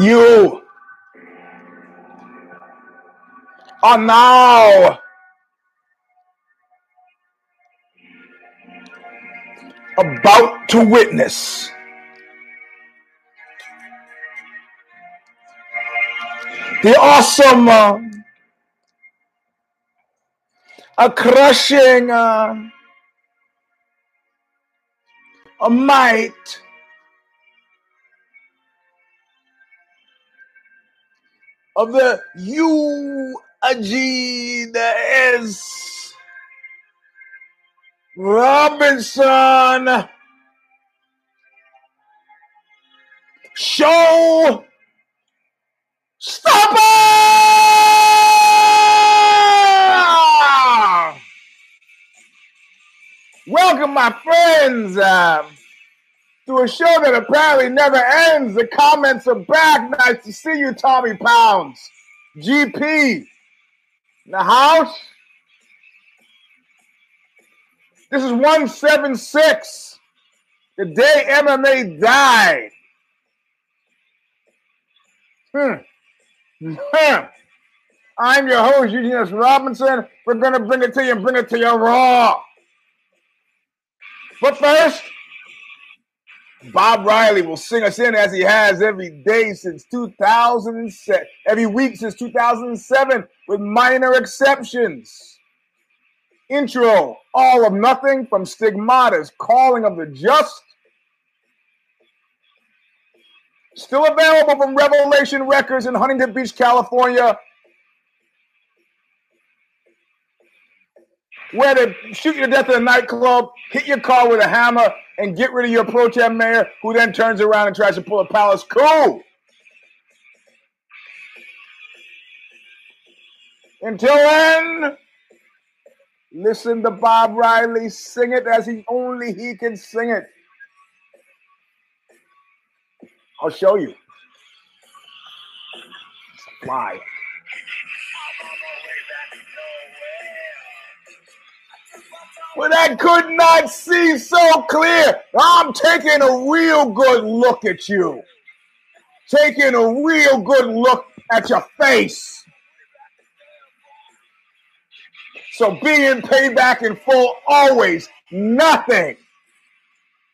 You are now about to witness the awesome, uh, a crushing, uh, a might of the Eugene S. Robinson Show Stomper! Welcome, my friends, uh, to a show that apparently never ends. The comments are back. Nice to see you, Tommy Pounds. GP in the house. This is 176, the day MMA died. Hmm. Hmm. I'm your host, Eugene S. Robinson. We're going to bring it to you and bring it to you raw. But first, Bob Riley will sing us in as he has every day since 2007, every week since 2007, with minor exceptions. Intro All of Nothing from Stigmata's Calling of the Just. Still available from Revelation Records in Huntington Beach, California. Where they shoot you to death in a nightclub, hit your car with a hammer, and get rid of your pro tem mayor, who then turns around and tries to pull a palace coup. Until then, listen to Bob Riley sing it as he only he can sing it. I'll show you. Live. When I could not see so clear, I'm taking a real good look at you. Taking a real good look at your face. So being payback in full, always nothing.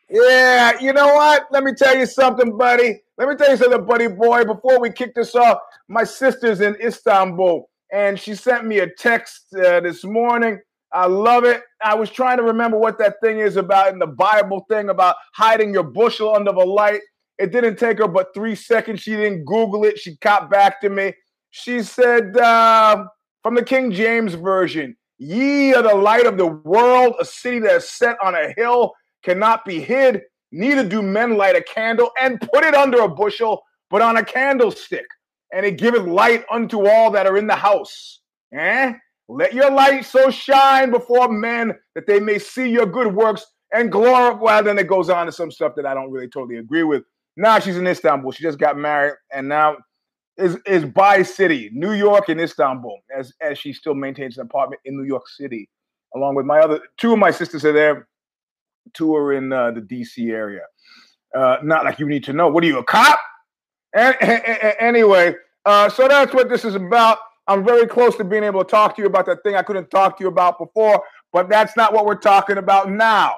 Yeah, you know what? Let me tell you something, buddy. Let me tell you something, buddy boy. Before we kick this off, my sister's in Istanbul, and she sent me a text uh, this morning I love it. I was trying to remember what that thing is about in the Bible thing about hiding your bushel under the light. It didn't take her but three seconds. She didn't Google it. She caught back to me. She said, uh, from the King James Version, Ye are the light of the world, a city that is set on a hill cannot be hid. Neither do men light a candle and put it under a bushel, but on a candlestick, and it giveth light unto all that are in the house. Eh? Let your light so shine before men that they may see your good works and glorify. Well, then it goes on to some stuff that I don't really totally agree with. Now she's in Istanbul. She just got married and now is is by city, New York and Istanbul, as as she still maintains an apartment in New York City, along with my other two of my sisters are there. Two are in uh, the D.C. area. Uh, not like you need to know. What are you, a cop? And, anyway, uh, so that's what this is about. I'm very close to being able to talk to you about that thing I couldn't talk to you about before, but that's not what we're talking about now.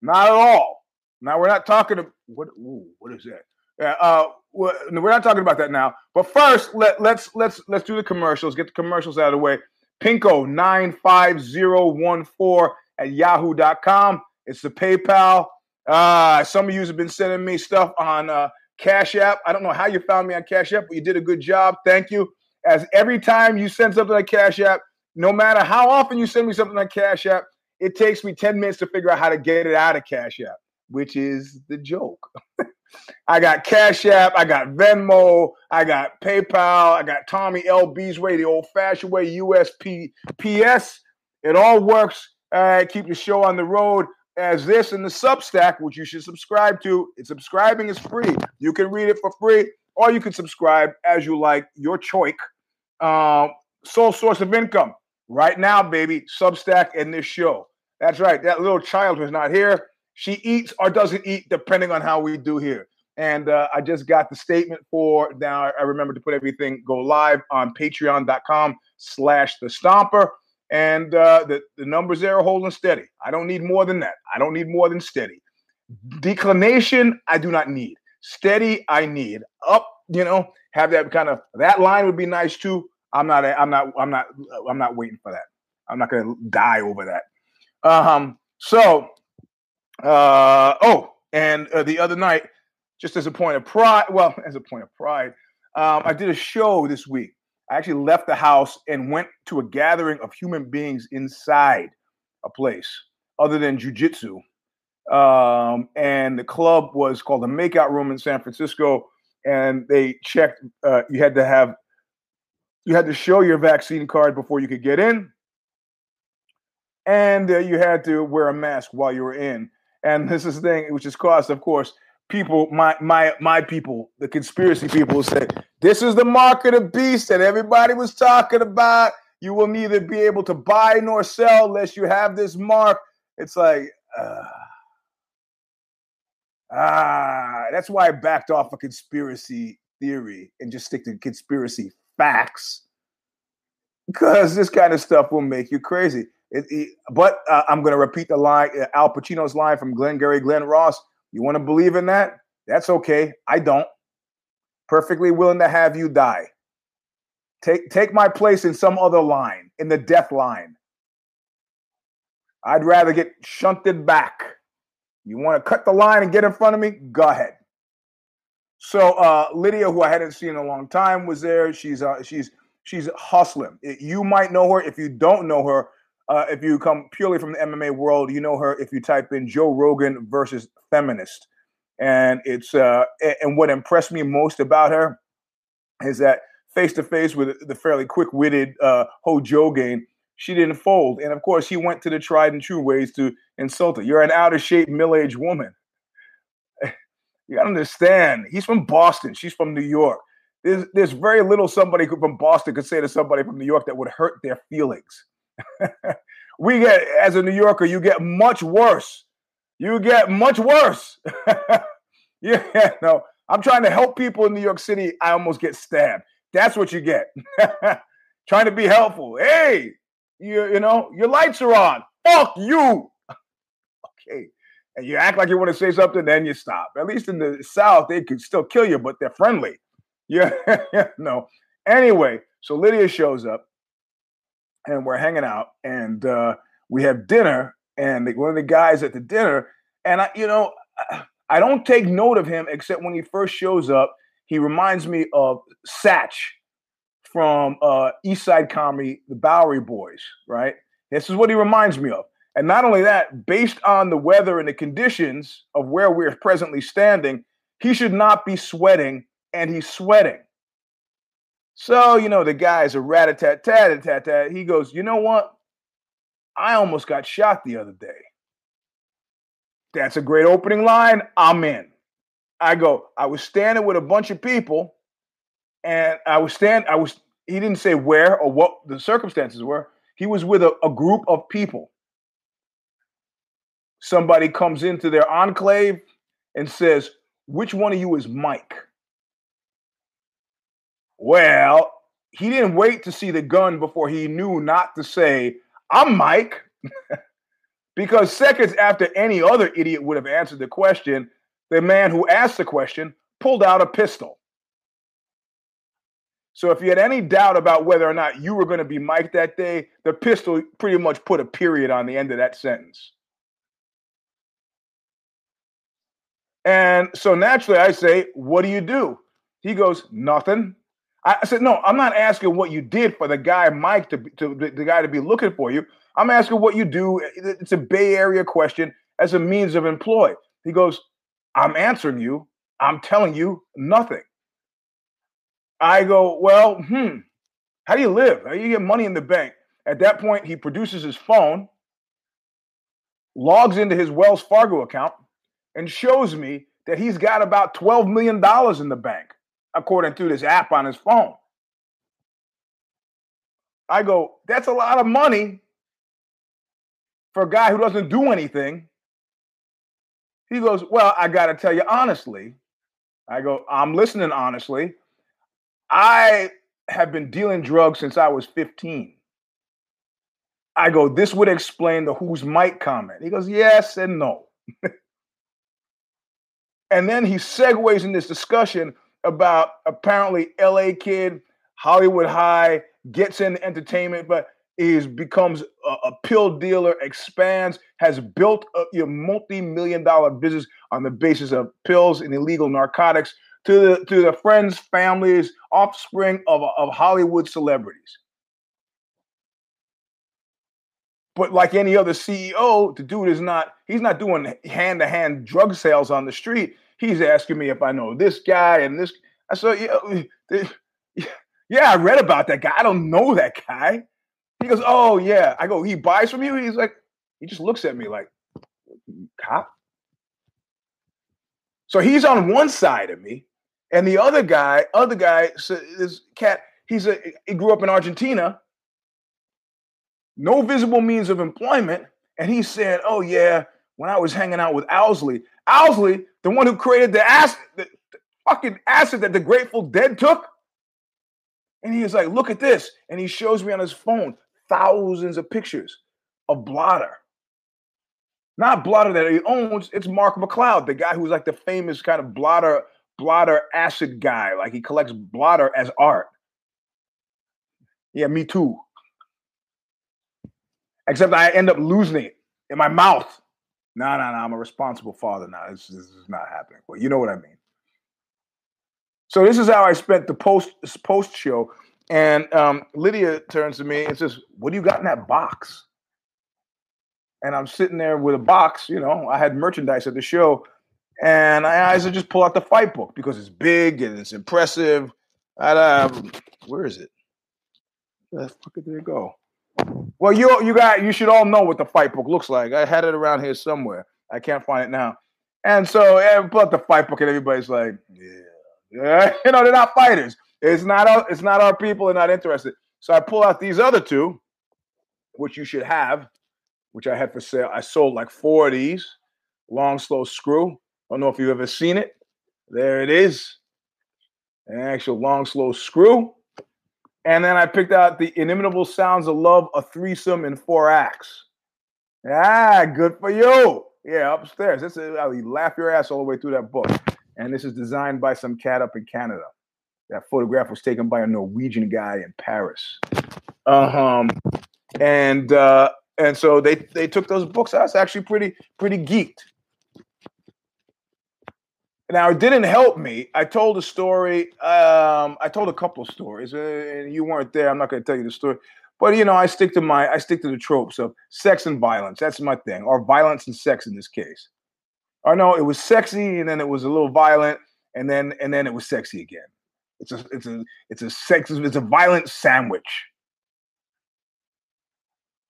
Not at all. Now we're not talking to what? Ooh, what is that? Yeah, uh, we're not talking about that now. But first, let let's let's let's do the commercials. Get the commercials out of the way. Pinko nine five zero one four at yahoo.com. It's the PayPal. Uh, some of you have been sending me stuff on uh, Cash App. I don't know how you found me on Cash App, but you did a good job. Thank you as every time you send something on Cash App, no matter how often you send me something on Cash App, it takes me 10 minutes to figure out how to get it out of Cash App, which is the joke. I got Cash App, I got Venmo, I got PayPal, I got Tommy LB's way, the old fashioned way, USPS. It all works. Uh, keep the show on the road as this and the Substack, which you should subscribe to. It's subscribing is free. You can read it for free, or you can subscribe as you like, your choice. Um, sole source of income right now, baby. Substack and this show. That's right. That little child who's not here, she eats or doesn't eat depending on how we do here. And uh, I just got the statement for now. I remember to put everything go live on patreon.com slash the stomper. And uh, the, the numbers there are holding steady. I don't need more than that. I don't need more than steady. Declination, I do not need. Steady, I need. Up, you know, have that kind of that line would be nice too. I'm not I'm not I'm not I'm not waiting for that. I'm not gonna die over that. Um so uh oh and uh, the other night just as a point of pride. Well, as a point of pride, um, I did a show this week. I actually left the house and went to a gathering of human beings inside a place other than jujitsu. Um, and the club was called the Makeout Room in San Francisco. And they checked, uh, you had to have, you had to show your vaccine card before you could get in. And uh, you had to wear a mask while you were in. And this is the thing, which is caused, of course, people, my my my people, the conspiracy people say this is the mark of the beast that everybody was talking about. You will neither be able to buy nor sell unless you have this mark. It's like uh, ah, that's why I backed off a conspiracy theory and just stick to conspiracy facts because this kind of stuff will make you crazy. It, it, but uh, I'm going to repeat the line, uh, Al Pacino's line from Glengarry Glen Ross. You want to believe in that? That's okay. I don't. Perfectly willing to have you die. Take take my place in some other line, in the death line. I'd rather get shunted back. You want to cut the line and get in front of me? Go ahead. So uh, Lydia, who I hadn't seen in a long time, was there. She's uh, she's she's hustling. You might know her. If you don't know her, uh, if you come purely from the MMA world, you know her if you type in Joe Rogan versus feminist. And it's uh, and what impressed me most about her is that face to face with the fairly quick witted uh, Ho Jogan, she didn't fold. And of course, he went to the tried and true ways to insult her. You're an out of shape middle aged woman. you gotta understand. He's from Boston. She's from New York. There's, there's very little somebody from Boston could say to somebody from New York that would hurt their feelings. we get as a New Yorker, you get much worse. You get much worse. yeah, no. I'm trying to help people in New York City. I almost get stabbed. That's what you get. trying to be helpful. Hey, you, you know, your lights are on. Fuck you. okay. And you act like you want to say something, then you stop. At least in the South, they could still kill you, but they're friendly. Yeah, no. Anyway, so Lydia shows up and we're hanging out and uh, we have dinner and one of the guys at the dinner and I, you know, I don't take note of him except when he first shows up. He reminds me of Satch from uh, East Side Comedy, the Bowery Boys, right? This is what he reminds me of. And not only that, based on the weather and the conditions of where we're presently standing, he should not be sweating, and he's sweating. So, you know, the a rat a tat tat a tat tat. He goes, You know what? I almost got shot the other day. That's a great opening line. I'm in. I go, I was standing with a bunch of people, and I was stand, I was, he didn't say where or what the circumstances were. He was with a, a group of people. Somebody comes into their enclave and says, Which one of you is Mike? Well, he didn't wait to see the gun before he knew not to say, I'm Mike. because seconds after any other idiot would have answered the question, the man who asked the question pulled out a pistol. So if you had any doubt about whether or not you were going to be Mike that day, the pistol pretty much put a period on the end of that sentence. And so naturally, I say, What do you do? He goes, Nothing. I said, no, I'm not asking what you did for the guy Mike to, to the guy to be looking for you. I'm asking what you do. It's a Bay Area question as a means of employ. He goes, I'm answering you. I'm telling you nothing. I go, well, hmm, how do you live? How do you get money in the bank? At that point, he produces his phone, logs into his Wells Fargo account, and shows me that he's got about $12 million in the bank according to this app on his phone. I go, that's a lot of money for a guy who doesn't do anything. He goes, Well, I got to tell you honestly, I go, I'm listening honestly. I have been dealing drugs since I was 15. I go, this would explain the who's Mike comment. He goes, yes and no. and then he segues in this discussion about apparently LA kid, Hollywood high, gets in entertainment, but is becomes a, a pill dealer, expands, has built a, a multi-million dollar business on the basis of pills and illegal narcotics to the to the friends, families, offspring of, of Hollywood celebrities. But like any other CEO, the dude is not, he's not doing hand to hand drug sales on the street. He's asking me if I know this guy and this. I said, yeah, yeah, I read about that guy. I don't know that guy. He goes, oh, yeah. I go, he buys from you? He's like, he just looks at me like, cop? So he's on one side of me. And the other guy, other guy, this cat, he's a, he grew up in Argentina no visible means of employment. And he said, Oh, yeah, when I was hanging out with Owsley, Owsley, the one who created the acid, the, the fucking acid that the Grateful Dead took. And he was like, Look at this. And he shows me on his phone thousands of pictures of blotter. Not blotter that he owns, it's Mark McCloud, the guy who's like the famous kind of blotter, blotter acid guy. Like he collects blotter as art. Yeah, me too except I end up losing it in my mouth. No, no, no. I'm a responsible father now. This, this is not happening. Well, you know what I mean. So this is how I spent the post post show. And um, Lydia turns to me and says, "What do you got in that box?" And I'm sitting there with a box. You know, I had merchandise at the show, and I, I "Just pull out the fight book because it's big and it's impressive." Um, where is it? Where the fuck did it go? Well, you you got you should all know what the fight book looks like. I had it around here somewhere. I can't find it now. And so I yeah, put the fight book, and everybody's like, yeah, yeah. You know, they're not fighters. It's not our, it's not our people. They're not interested. So I pull out these other two, which you should have, which I had for sale. I sold like four of these. Long slow screw. I don't know if you've ever seen it. There it is. An actual long slow screw. And then I picked out the inimitable sounds of love, a threesome in four acts. Ah, good for you. Yeah, upstairs. This is how you laugh your ass all the way through that book. And this is designed by some cat up in Canada. That photograph was taken by a Norwegian guy in Paris. Um, and uh, and so they they took those books. I was actually pretty pretty geeked. Now it didn't help me. I told a story. Um, I told a couple stories, uh, and you weren't there. I'm not going to tell you the story, but you know, I stick to my I stick to the tropes of sex and violence. That's my thing, or violence and sex in this case. I know it was sexy, and then it was a little violent, and then and then it was sexy again. It's a it's a it's a sex it's a violent sandwich.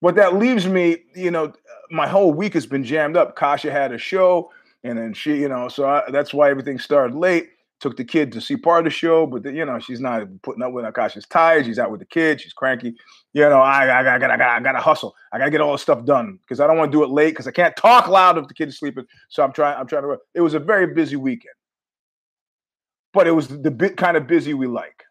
But that leaves me, you know, my whole week has been jammed up. Kasha had a show. And then she, you know, so I, that's why everything started late. Took the kid to see part of the show, but the, you know, she's not putting up with. Gosh, she's tired. She's out with the kid. She's cranky. You know, I, I, I I got, I got to hustle. I got to get all this stuff done because I don't want to do it late because I can't talk loud if the kid is sleeping. So I'm trying. I'm trying to. It was a very busy weekend, but it was the bit kind of busy we like.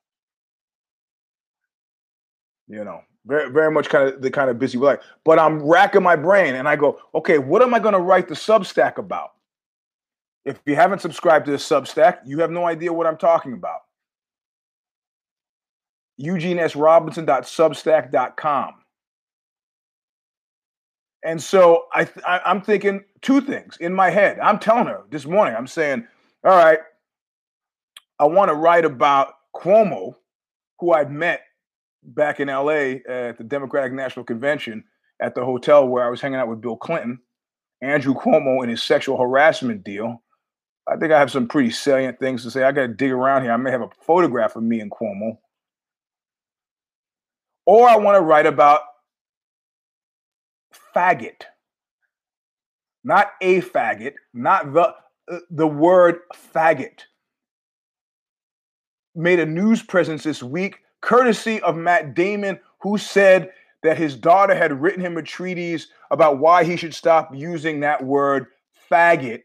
You know, very, very much kind of the kind of busy we like. But I'm racking my brain and I go, okay, what am I going to write the Substack about? If you haven't subscribed to the Substack, you have no idea what I'm talking about. EugeneSRobinson.substack.com. And so I, I I'm thinking two things in my head. I'm telling her this morning. I'm saying, all right, I want to write about Cuomo, who I'd met back in LA at the Democratic National Convention at the hotel where I was hanging out with Bill Clinton, Andrew Cuomo and his sexual harassment deal, I think I have some pretty salient things to say. I got to dig around here. I may have a photograph of me and Cuomo. Or I want to write about faggot. Not a faggot, not the uh, the word faggot. Made a news presence this week courtesy of Matt Damon who said that his daughter had written him a treatise about why he should stop using that word faggot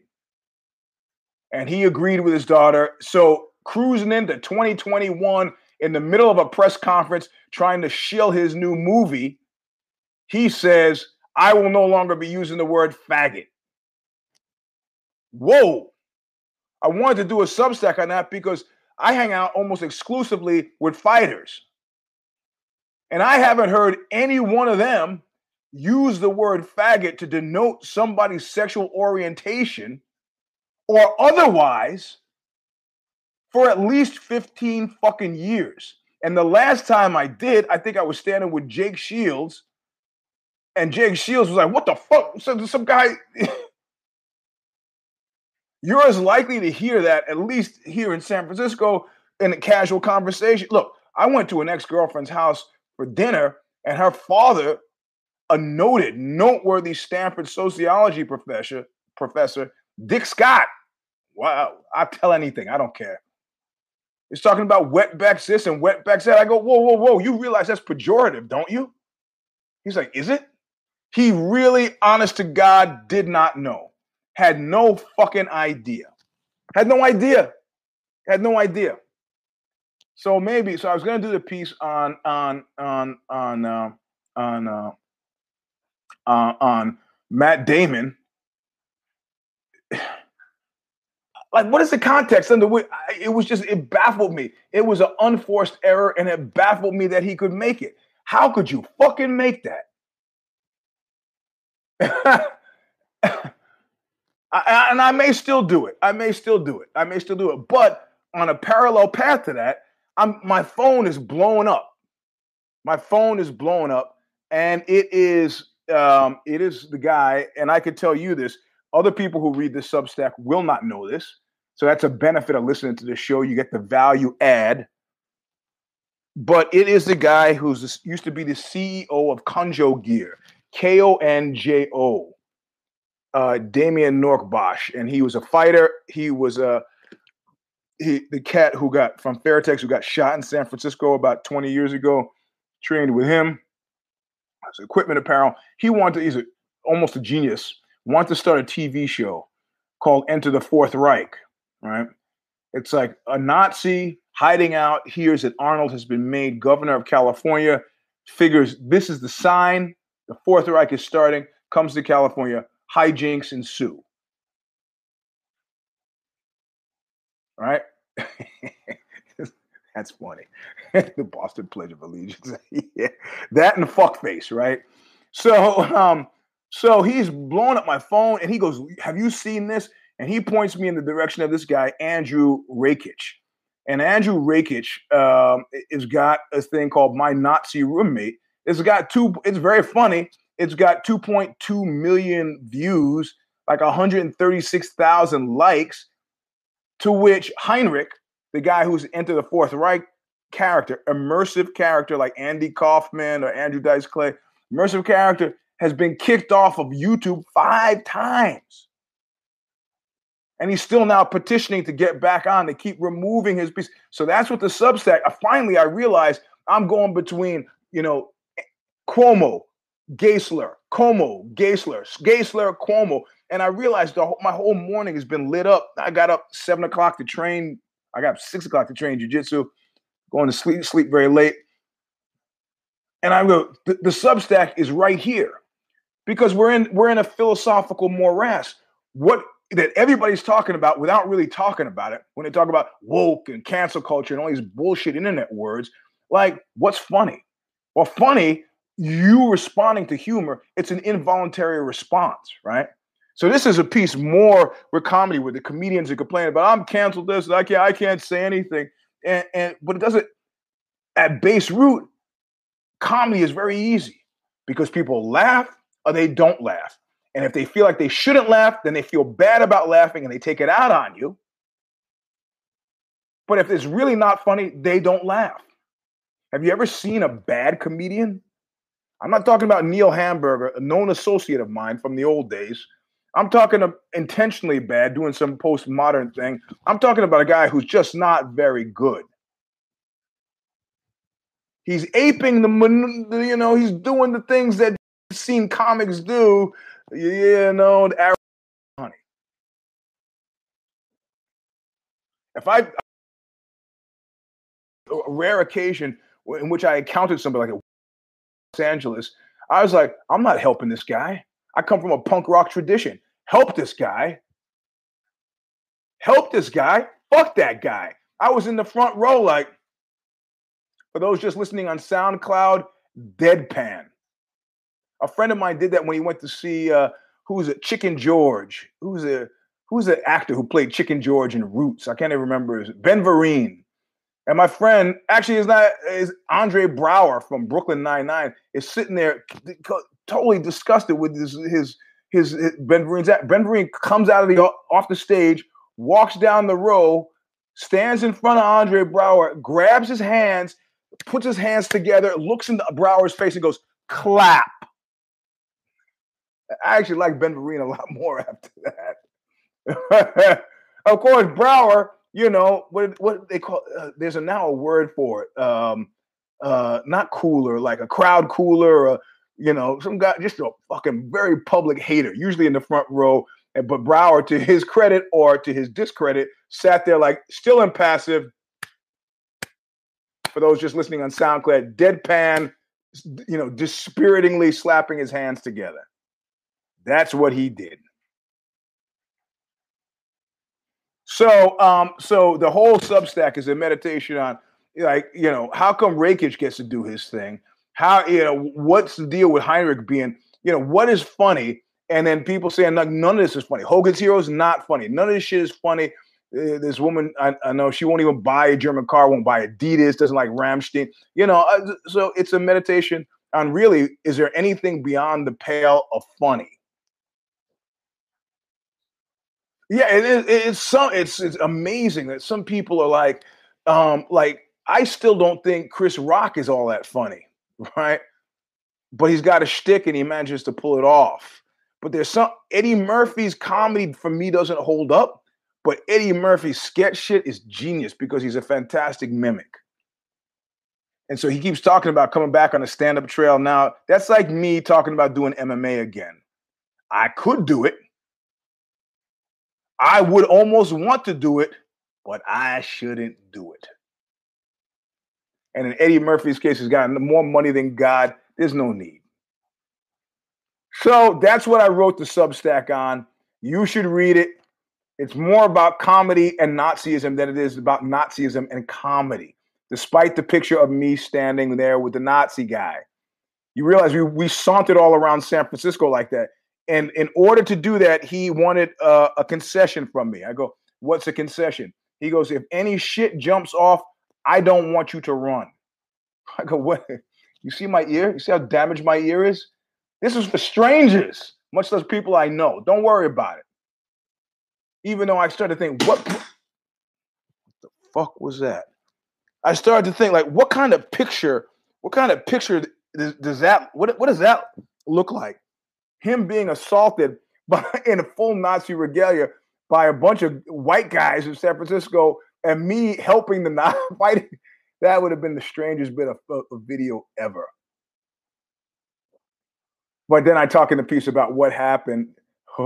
and he agreed with his daughter. So cruising into 2021 in the middle of a press conference trying to shill his new movie, he says, I will no longer be using the word faggot. Whoa. I wanted to do a substack on that because I hang out almost exclusively with fighters. And I haven't heard any one of them use the word faggot to denote somebody's sexual orientation or otherwise for at least 15 fucking years. And the last time I did, I think I was standing with Jake Shields, and Jake Shields was like, What the fuck? So some guy. You're as likely to hear that, at least here in San Francisco, in a casual conversation. Look, I went to an ex girlfriend's house for dinner, and her father, a noted, noteworthy Stanford sociology professor, professor Dick Scott. Wow, I'll tell anything. I don't care. He's talking about wetback this and wetback that. I go, whoa, whoa, whoa. You realize that's pejorative, don't you? He's like, is it? He really, honest to God, did not know. Had no fucking idea. Had no idea. Had no idea. So maybe, so I was gonna do the piece on on on on uh, on uh, uh, on Matt Damon like what is the context? Under which it was just it baffled me. It was an unforced error and it baffled me that he could make it. How could you fucking make that? I, and i may still do it. I may still do it. I may still do it. But on a parallel path to that i'm my phone is blowing up. My phone is blowing up and it is um, it is the guy and i could tell you this other people who read this Substack will not know this. So that's a benefit of listening to the show. You get the value add. But it is the guy who's used to be the CEO of Konjo Gear, K O N J O, uh, Damian Norkbosh. And he was a fighter. He was a he, the cat who got from Fairtex, who got shot in San Francisco about 20 years ago, trained with him. As equipment apparel. He wanted, he's a, almost a genius want to start a TV show called Enter the Fourth Reich, right? It's like a Nazi hiding out, hears that Arnold has been made governor of California, figures this is the sign, the Fourth Reich is starting, comes to California, hijinks ensue. Right? That's funny. the Boston Pledge of Allegiance. yeah. That and the fuckface, right? So um so he's blowing up my phone and he goes, Have you seen this? And he points me in the direction of this guy, Andrew Rakich. And Andrew Rakich um, has got a thing called My Nazi Roommate. It's got two, it's very funny. It's got 2.2 million views, like 136,000 likes, to which Heinrich, the guy who's entered the Fourth Reich character, immersive character like Andy Kaufman or Andrew Dice Clay, immersive character, has been kicked off of YouTube five times. And he's still now petitioning to get back on to keep removing his piece. So that's what the Substack. Finally, I realized I'm going between, you know, eh, Cuomo, Geisler, Cuomo, Geisler, Geisler, Cuomo. And I realized the, my whole morning has been lit up. I got up seven o'clock to train. I got six o'clock to train jujitsu, going to sleep, sleep very late. And I go, the, the Substack is right here because we're in we're in a philosophical morass. What that everybody's talking about without really talking about it when they talk about woke and cancel culture and all these bullshit internet words. Like, what's funny? Well, funny, you responding to humor, it's an involuntary response, right? So this is a piece more with comedy where the comedians are complaining about I'm canceled this, I can't I can't say anything. And and but it doesn't at base root, comedy is very easy because people laugh or they don't laugh. And if they feel like they shouldn't laugh, then they feel bad about laughing and they take it out on you. But if it's really not funny, they don't laugh. Have you ever seen a bad comedian? I'm not talking about Neil Hamburger, a known associate of mine from the old days. I'm talking intentionally bad, doing some postmodern thing. I'm talking about a guy who's just not very good. He's aping the, you know, he's doing the things that seen comics do, you know, the honey. If I a rare occasion in which I encountered somebody like Los Angeles, I was like, I'm not helping this guy. I come from a punk rock tradition. Help this guy. Help this guy. Fuck that guy. I was in the front row, like, for those just listening on SoundCloud, deadpan. A friend of mine did that when he went to see uh, who's it, Chicken George. Who's a who's an actor who played Chicken George in Roots? I can't even remember. Ben Vereen. And my friend, actually, is not is Andre Braugher from Brooklyn Nine Nine is sitting there totally disgusted with his his his, his Ben Vereen's Ben Vereen comes out of the off the stage, walks down the row, stands in front of Andre Braugher, grabs his hands, puts his hands together, looks into Braugher's face, and goes, "Clap." I actually like Ben Vereen a lot more after that. of course, Braugher, you know what what they call. Uh, there's a now a word for it. Um, uh, not cooler, like a crowd cooler, or you know, some guy just a fucking very public hater, usually in the front row. But Braugher, to his credit or to his discredit, sat there like still impassive. For those just listening on SoundCloud, deadpan, you know, dispiritingly slapping his hands together. That's what he did. So, um, so the whole Substack is a meditation on, like, you know, how come Rakic gets to do his thing? How, you know, what's the deal with Heinrich being, you know, what is funny? And then people saying, like, none of this is funny. Hogan's Hero is not funny. None of this shit is funny. Uh, this woman, I, I, know she won't even buy a German car, won't buy Adidas, doesn't like Rammstein. You know, uh, so it's a meditation on really, is there anything beyond the pale of funny? Yeah, it is. It's some. It's it's amazing that some people are like, um, like I still don't think Chris Rock is all that funny, right? But he's got a shtick and he manages to pull it off. But there's some Eddie Murphy's comedy for me doesn't hold up, but Eddie Murphy's sketch shit is genius because he's a fantastic mimic. And so he keeps talking about coming back on a stand-up trail. Now that's like me talking about doing MMA again. I could do it I would almost want to do it, but I shouldn't do it. And in Eddie Murphy's case, he's got more money than God. There's no need. So that's what I wrote the Substack on. You should read it. It's more about comedy and Nazism than it is about Nazism and comedy, despite the picture of me standing there with the Nazi guy. You realize we, we sauntered all around San Francisco like that and in order to do that, he wanted uh, a concession from me. I go, "What's a concession?" He goes, "If any shit jumps off, I don't want you to run." I go, "What? You see my ear? You see how damaged my ear is? This is for strangers, much less people I know. Don't worry about it." Even though I started to think, "What, what the fuck was that?" I started to think, like, what kind of picture? What kind of picture does, does that? What what does that look like? Him being assaulted by in a full Nazi regalia by a bunch of white guys in San Francisco and me helping the Nazi fighting, that would have been the strangest bit of, of video ever. But then I talk in the piece about what happened.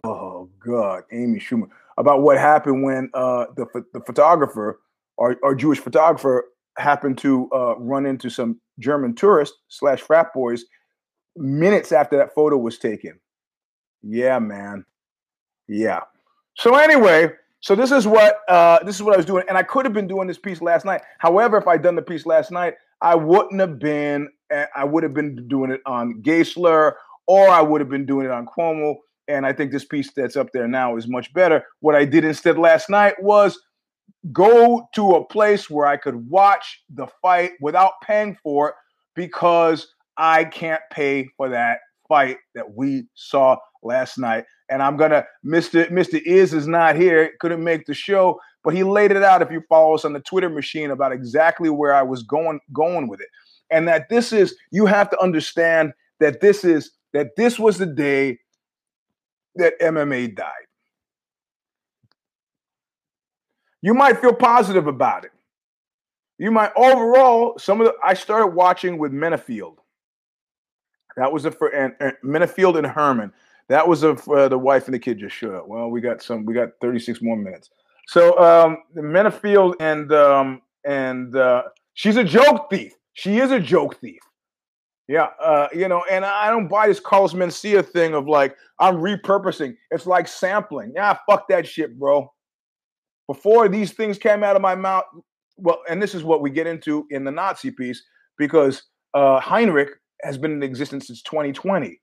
Oh God, Amy Schumer about what happened when uh, the the photographer or, or Jewish photographer happened to uh, run into some German tourists slash frat boys minutes after that photo was taken. Yeah, man. Yeah. So anyway, so this is what uh, this is what I was doing, and I could have been doing this piece last night. However, if I'd done the piece last night, I wouldn't have been. I would have been doing it on Gay Slur, or I would have been doing it on Cuomo. And I think this piece that's up there now is much better. What I did instead last night was go to a place where I could watch the fight without paying for it because I can't pay for that fight that we saw last night. And I'm gonna Mr. Mr. Is is not here, couldn't make the show, but he laid it out if you follow us on the Twitter machine about exactly where I was going going with it. And that this is you have to understand that this is that this was the day that MMA died. You might feel positive about it. You might overall, some of the I started watching with Menifield. That was a for and, and Menifield and Herman. That was a, uh, the wife and the kid just showed up. Well, we got some. We got 36 more minutes. So um, Menifield and um, and uh, she's a joke thief. She is a joke thief. Yeah, uh, you know, and I don't buy this Carlos Mencia thing of like I'm repurposing. It's like sampling. Yeah, fuck that shit, bro. Before these things came out of my mouth, well, and this is what we get into in the Nazi piece because uh, Heinrich has been in existence since 2020.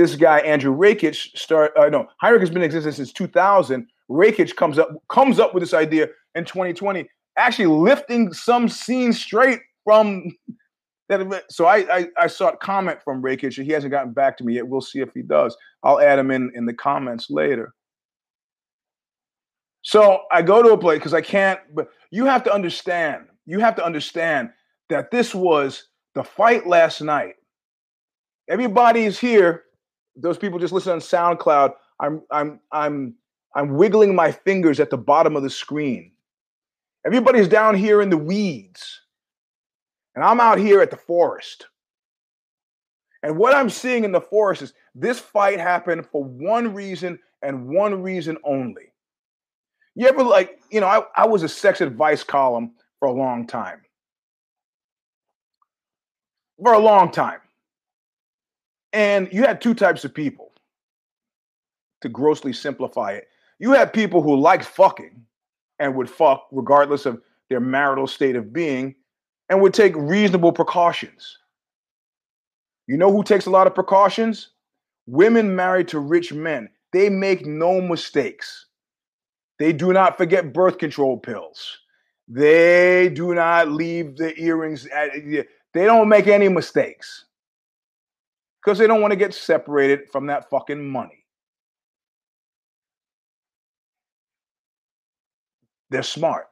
This guy Andrew Rakich start uh, no Heinrich has been in existence since 2000. Rakich comes up comes up with this idea in 2020, actually lifting some scenes straight from that. So I I, I sought comment from Rakich. And he hasn't gotten back to me yet. We'll see if he does. I'll add him in in the comments later. So I go to a place because I can't. But you have to understand. You have to understand that this was the fight last night. Everybody is here. Those people just listen on SoundCloud. I'm I'm I'm I'm wiggling my fingers at the bottom of the screen. Everybody's down here in the weeds. And I'm out here at the forest. And what I'm seeing in the forest is this fight happened for one reason and one reason only. You ever like, you know, I, I was a sex advice column for a long time for a long time. And you had two types of people, to grossly simplify it. You had people who liked fucking and would fuck regardless of their marital state of being and would take reasonable precautions. You know who takes a lot of precautions? Women married to rich men. They make no mistakes. They do not forget birth control pills. They do not leave the earrings. At, they don't make any mistakes because they don't want to get separated from that fucking money. They're smart.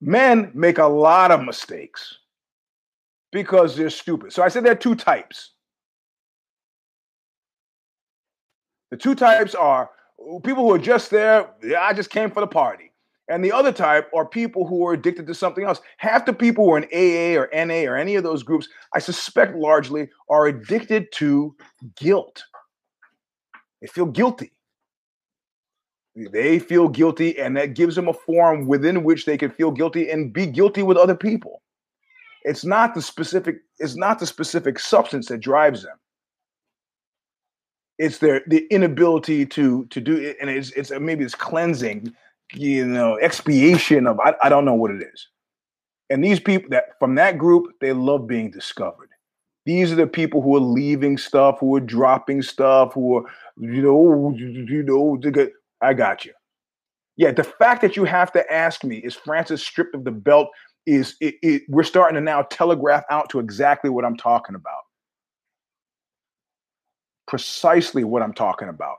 Men make a lot of mistakes because they're stupid. So I said there are two types. The two types are people who are just there, yeah, I just came for the party. And the other type are people who are addicted to something else. Half the people who are in AA or NA or any of those groups, I suspect largely are addicted to guilt. They feel guilty. They feel guilty, and that gives them a forum within which they can feel guilty and be guilty with other people. It's not the specific, it's not the specific substance that drives them. It's their the inability to to do it, and it's it's maybe it's cleansing you know, expiation of I, I don't know what it is. And these people that from that group, they love being discovered. These are the people who are leaving stuff, who are dropping stuff, who are, you know, you know, I got you. Yeah, the fact that you have to ask me, is Francis stripped of the belt? Is it, it, we're starting to now telegraph out to exactly what I'm talking about. Precisely what I'm talking about.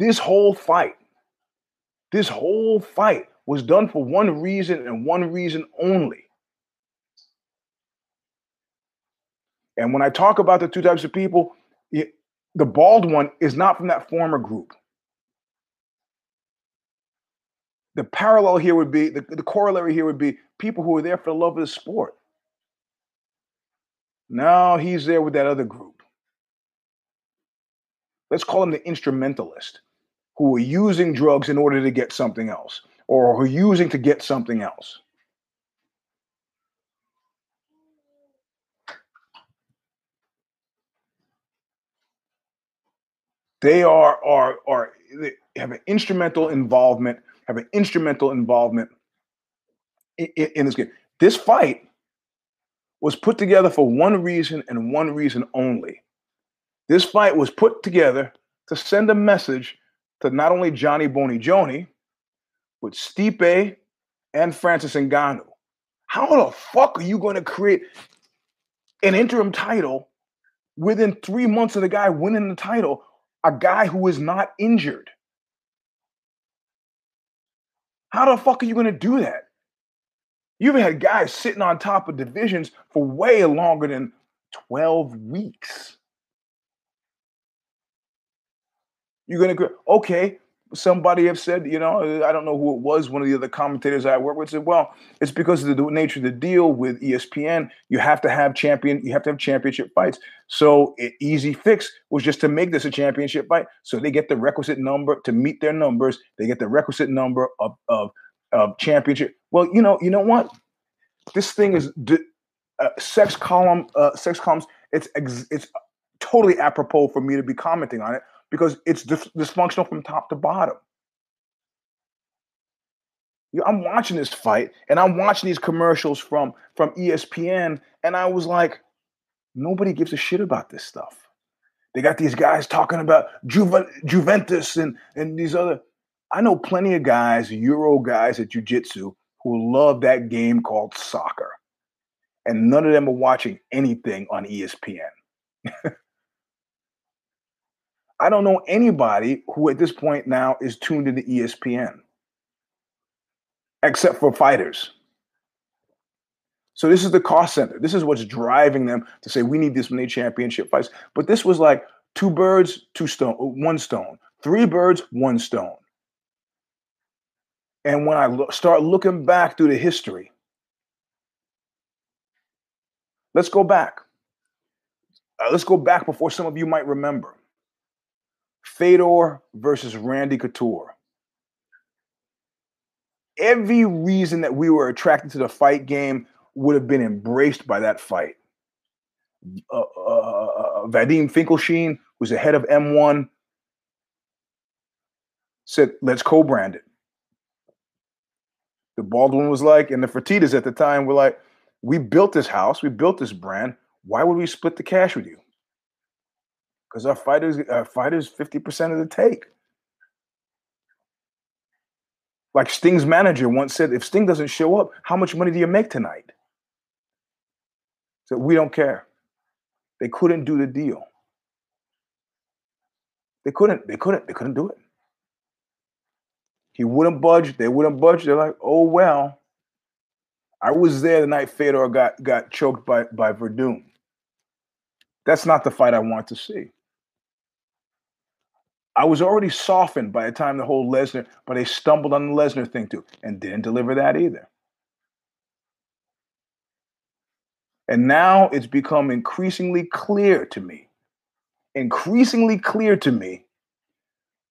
This whole fight, this whole fight was done for one reason and one reason only. And when I talk about the two types of people, it, the bald one is not from that former group. The parallel here would be the, the corollary here would be people who are there for the love of the sport. Now he's there with that other group. Let's call him the instrumentalist who are using drugs in order to get something else or who are using to get something else. They are are are they have an instrumental involvement, have an instrumental involvement in, in this game. This fight was put together for one reason and one reason only. This fight was put together to send a message to not only Johnny Boney Joni, but Stipe and Francis Ngannou. How the fuck are you going to create an interim title within three months of the guy winning the title, a guy who is not injured? How the fuck are you going to do that? You've had guys sitting on top of divisions for way longer than 12 weeks. You're going to go, okay, somebody have said, you know, I don't know who it was, one of the other commentators I work with said, well, it's because of the nature of the deal with ESPN. You have to have champion, you have to have championship fights. So easy fix was just to make this a championship fight. So they get the requisite number to meet their numbers. They get the requisite number of of, of championship. Well, you know, you know what? This thing is uh, sex column, uh, sex columns. It's ex- it's totally apropos for me to be commenting on it because it's dysfunctional from top to bottom. You know, I'm watching this fight and I'm watching these commercials from from ESPN, and I was like, nobody gives a shit about this stuff. They got these guys talking about Juve- Juventus and and these other. I know plenty of guys, Euro guys at jiu-jitsu, who love that game called soccer. And none of them are watching anything on ESPN. I don't know anybody who at this point now is tuned into ESPN, except for fighters. So this is the cost center. This is what's driving them to say we need this many championship fights. But this was like two birds, two stone, one stone, three birds, one stone. And when I lo- start looking back through the history, let's go back. Uh, let's go back before some of you might remember. Fedor versus Randy Couture. Every reason that we were attracted to the fight game would have been embraced by that fight. Uh, uh, uh, Vadim Finkelstein, who's the head of M1, said, let's co brand it. The Baldwin was like, and the Fertitas at the time were like, we built this house, we built this brand. Why would we split the cash with you? Because our fighters our fighters 50% of the take. Like Sting's manager once said, if Sting doesn't show up, how much money do you make tonight? So we don't care. They couldn't do the deal. They couldn't, they couldn't, they couldn't do it. He wouldn't budge, they wouldn't budge. They're like, oh well. I was there the night Fedor got got choked by by Werdum. That's not the fight I want to see. I was already softened by the time the whole Lesnar, but they stumbled on the Lesnar thing too and didn't deliver that either. And now it's become increasingly clear to me, increasingly clear to me.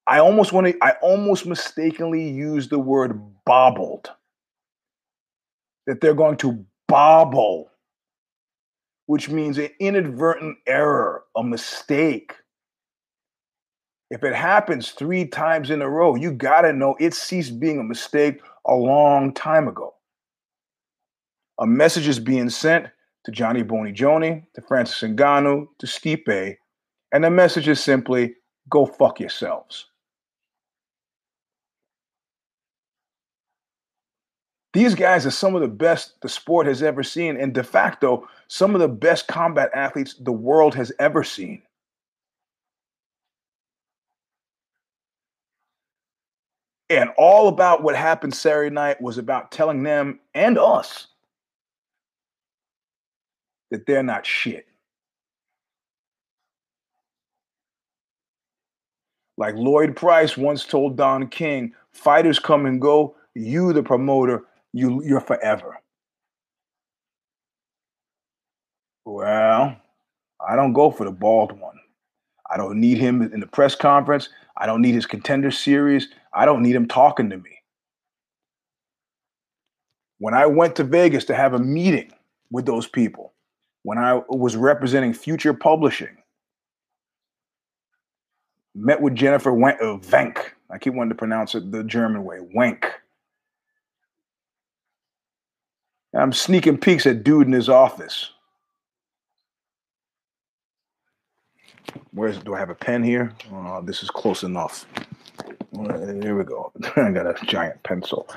I almost want to, I almost mistakenly use the word bobbled. That they're going to bobble, which means an inadvertent error, a mistake if it happens three times in a row, you got to know it ceased being a mistake a long time ago. A message is being sent to Johnny Boney Joni, to Francis Ngannou, to Stipe, and the message is simply go fuck yourselves. These guys are some of the best the sport has ever seen, and de facto, some of the best combat athletes the world has ever seen. And all about what happened Saturday night was about telling them and us that they're not shit. Like Lloyd Price once told Don King, fighters come and go, you the promoter, you you're forever. Well, I don't go for the bald one. I don't need him in the press conference. I don't need his contender series. I don't need him talking to me. When I went to Vegas to have a meeting with those people, when I was representing Future Publishing, met with Jennifer Wenk, uh, Venk. I keep wanting to pronounce it the German way, Wenk. I'm sneaking peeks at dude in his office. Where's do I have a pen here? Uh, this is close enough. Uh, here we go. I got a giant pencil.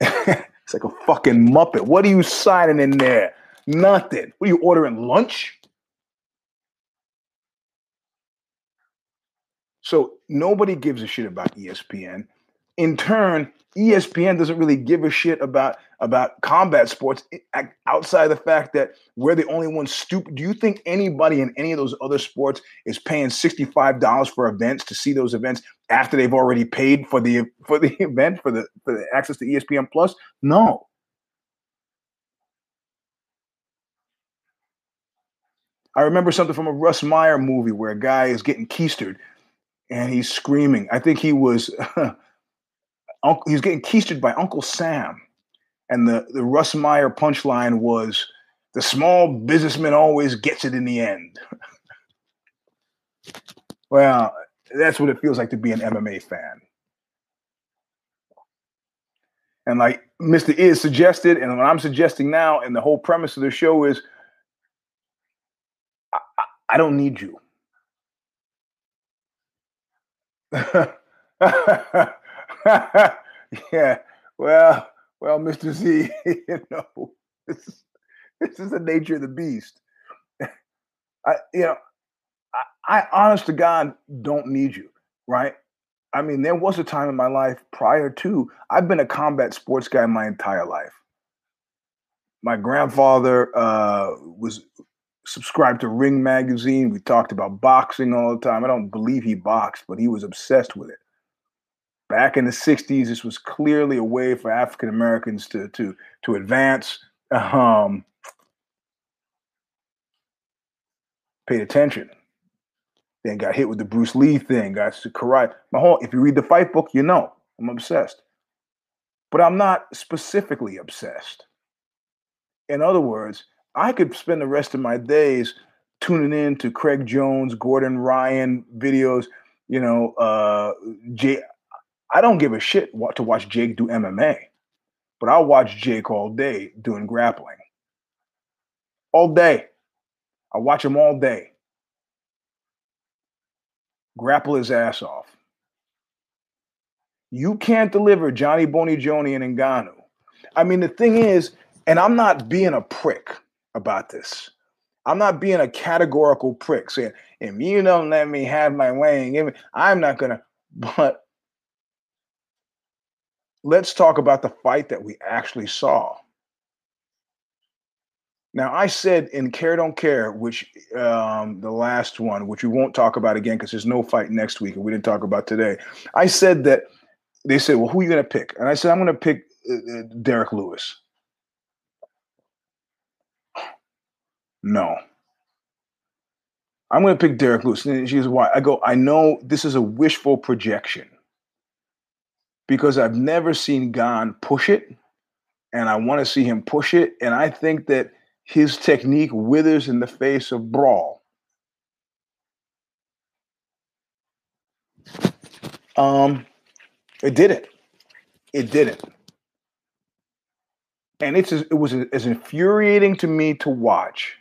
it's like a fucking muppet. What are you signing in there? Nothing. What are you ordering lunch? So nobody gives a shit about ESPN. In turn, ESPN doesn't really give a shit about about combat sports outside the fact that we're the only ones stupid. Do you think anybody in any of those other sports is paying $65 for events to see those events after they've already paid for the for the event for the for the access to ESPN Plus? No. I remember something from a Russ Meyer movie where a guy is getting keistered and he's screaming. I think he was he's getting keistered by Uncle Sam and the, the Russ Meyer punchline was the small businessman always gets it in the end. well, that's what it feels like to be an MMA fan. And like Mr. Is suggested, and what I'm suggesting now, and the whole premise of the show is I, I don't need you. yeah, well, well, Mr. Z, you know, this is, this is the nature of the beast. I, you know, I, I honest to God don't need you, right? I mean, there was a time in my life prior to, I've been a combat sports guy my entire life. My grandfather uh, was subscribed to Ring Magazine. We talked about boxing all the time. I don't believe he boxed, but he was obsessed with it back in the 60s this was clearly a way for african americans to to to advance um, paid attention then got hit with the bruce lee thing got to karate my whole if you read the fight book you know i'm obsessed. But i'm not specifically obsessed. In other words i could spend the rest of my days tuning in to craig jones gordon ryan videos you know uh Jay, I don't give a shit what to watch Jake do MMA, but I'll watch Jake all day doing grappling. All day. I watch him all day. Grapple his ass off. You can't deliver Johnny Boney Joni and Ngannou. I mean, the thing is, and I'm not being a prick about this. I'm not being a categorical prick saying, if you don't let me have my way, I'm not gonna. But let's talk about the fight that we actually saw. Now, I said in Care Don't Care, which um, the last one, which we won't talk about again because there's no fight next week, and we didn't talk about today. I said that they said, "Well, who are you going to pick?" And I said, "I'm going to pick uh, uh, Derrick Lewis." No, I'm going to pick Derek Lewis. And she goes, "Why?" I go, "I know this is a wishful projection." Because I've never seen Gane push it, and I want to see him push it. And I think that his technique withers in the face of brawl. Um, it didn't. It didn't. And it's it was as infuriating to me to watch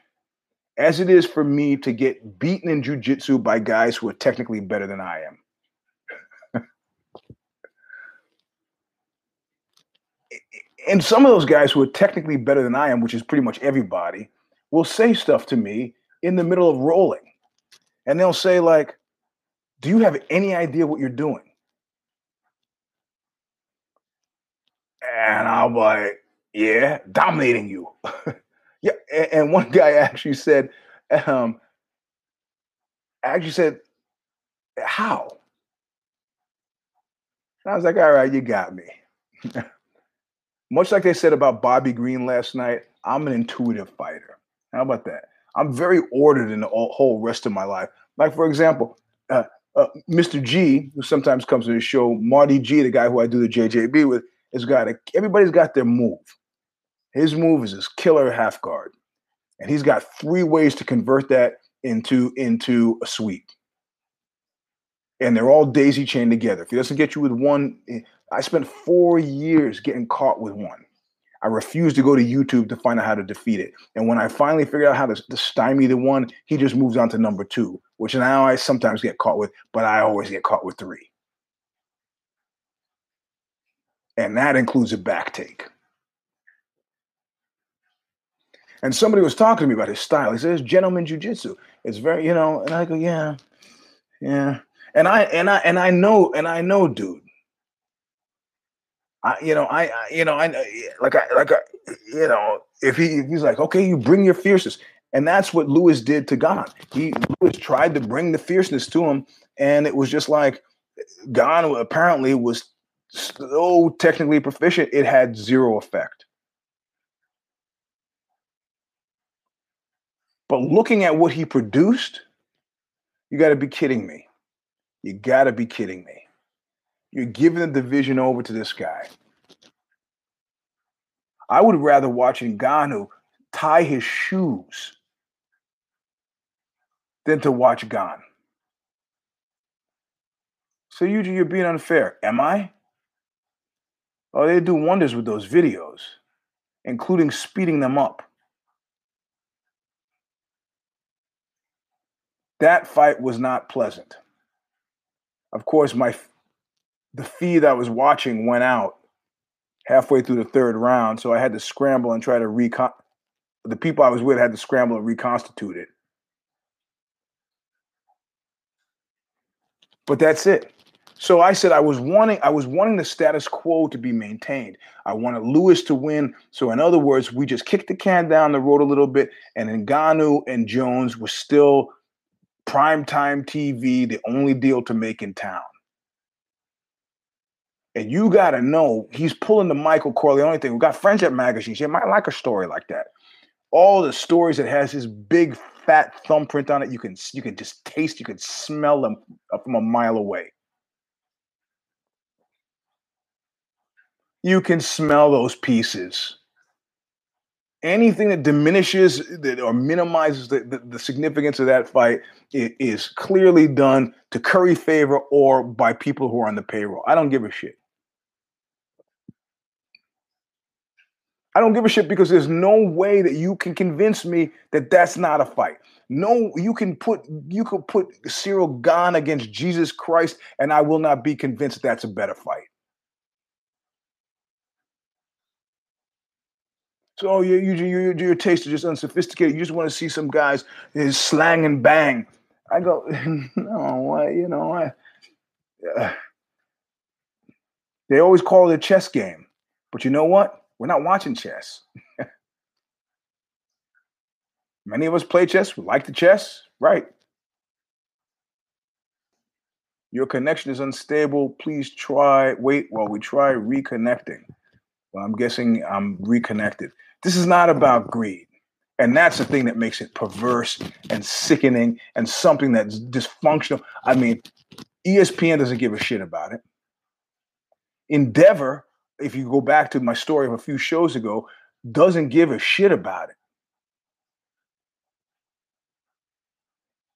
as it is for me to get beaten in jujitsu by guys who are technically better than I am. And some of those guys who are technically better than I am, which is pretty much everybody, will say stuff to me in the middle of rolling. And they'll say, like, do you have any idea what you're doing? And I'm like, yeah, dominating you. yeah. And, one guy actually said, um, actually said, how? And I was like, all right, you got me. Much like they said about Bobby Green last night, I'm an intuitive fighter. How about that? I'm very ordered in the whole rest of my life. Like, for example, uh, uh, Mr. G, who sometimes comes to the show, Marty G, the guy who I do the JJB with, has got a, everybody's got their move. His move is his killer half guard. And he's got three ways to convert that into, into a sweep. And they're all daisy chained together. If he doesn't get you with one, I spent four years getting caught with one. I refused to go to YouTube to find out how to defeat it. And when I finally figured out how to, to stymie the one, he just moves on to number two, which now I sometimes get caught with, but I always get caught with three. And that includes a back take. And somebody was talking to me about his style. He says, gentleman jujitsu. It's very, you know, and I go, yeah, yeah. And I and I and I know, and I know, dude, I, you know, I, I, you know, I, like, I, like, I, you know, if he, if he's like, okay, you bring your fierceness, and that's what Lewis did to Gane. He Lewis tried to bring the fierceness to him, and it was just like Gane apparently was so technically proficient, it had zero effect. But looking at what he produced, you got to be kidding me. You got to be kidding me. You're giving the division over to this guy. I would rather watch Ngannou tie his shoes than to watch Gane. So you, you're being unfair. Am I? Oh, they do wonders with those videos, including speeding them up. That fight was not pleasant. Of course, my the feed I was watching went out halfway through the third round, so I had to scramble and try to recon. The people I was with had to scramble and reconstitute it. But that's it. So I said I was wanting I was wanting the status quo to be maintained. I wanted Lewis to win. So in other words, we just kicked the can down the road a little bit, and Ngannou and Jones were still primetime TV, the only deal to make in town. And you got to know he's pulling the Michael Corleone thing. We got Friendship Magazine. You might like a story like that. All the stories that has his big fat thumbprint on it, you can you can just taste, you can smell them from a mile away. You can smell those pieces. Anything that diminishes or minimizes the, the, the significance of that fight is clearly done to curry favor or by people who are on the payroll. I don't give a shit. I don't give a shit because there's no way that you can convince me that that's not a fight. No, you can put you could put Cyril Gane against Jesus Christ, and I will not be convinced that that's a better fight. So oh, you, you, you, your taste is just unsophisticated. You just want to see some guys is slang and bang. I go, no, I, you know, I. Uh, they always call it a chess game, but you know what? We're not watching chess. Many of us play chess. We like the chess, right? Your connection is unstable. Please try. Wait while we try reconnecting. Well, I'm guessing I'm reconnected. This is not about greed. And that's the thing that makes it perverse and sickening and something that's dysfunctional. I mean, ESPN doesn't give a shit about it. Endeavor if you go back to my story of a few shows ago, doesn't give a shit about it.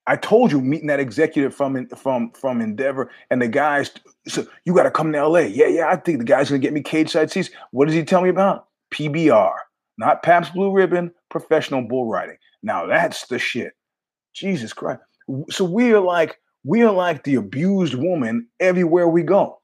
I told you meeting that executive from from from Endeavor and the guys. So you got to come to LA. Yeah, yeah. I think the guy's gonna get me cage side seats. What does he tell me about? PBR, not Pabst Blue Ribbon, professional bull riding. Now that's the shit. Jesus Christ. So we are like we are like the abused woman everywhere we go.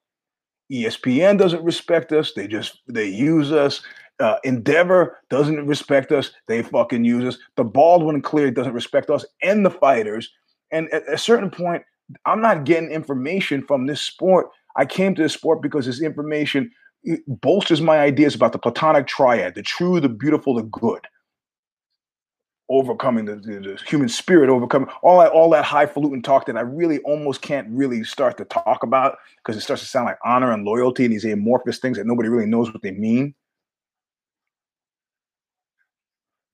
ESPN doesn't respect us. They just they use us. Uh, Endeavor doesn't respect us. They fucking use us. The Baldwin clearly doesn't respect us and the fighters. And at a certain point, I'm not getting information from this sport. I came to this sport because this information bolsters my ideas about the Platonic triad: the true, the beautiful, the good overcoming the, the, the, human spirit, overcoming all that all that highfalutin talk that I really almost can't really start to talk about because it starts to sound like honor and loyalty and these amorphous things that nobody really knows what they mean.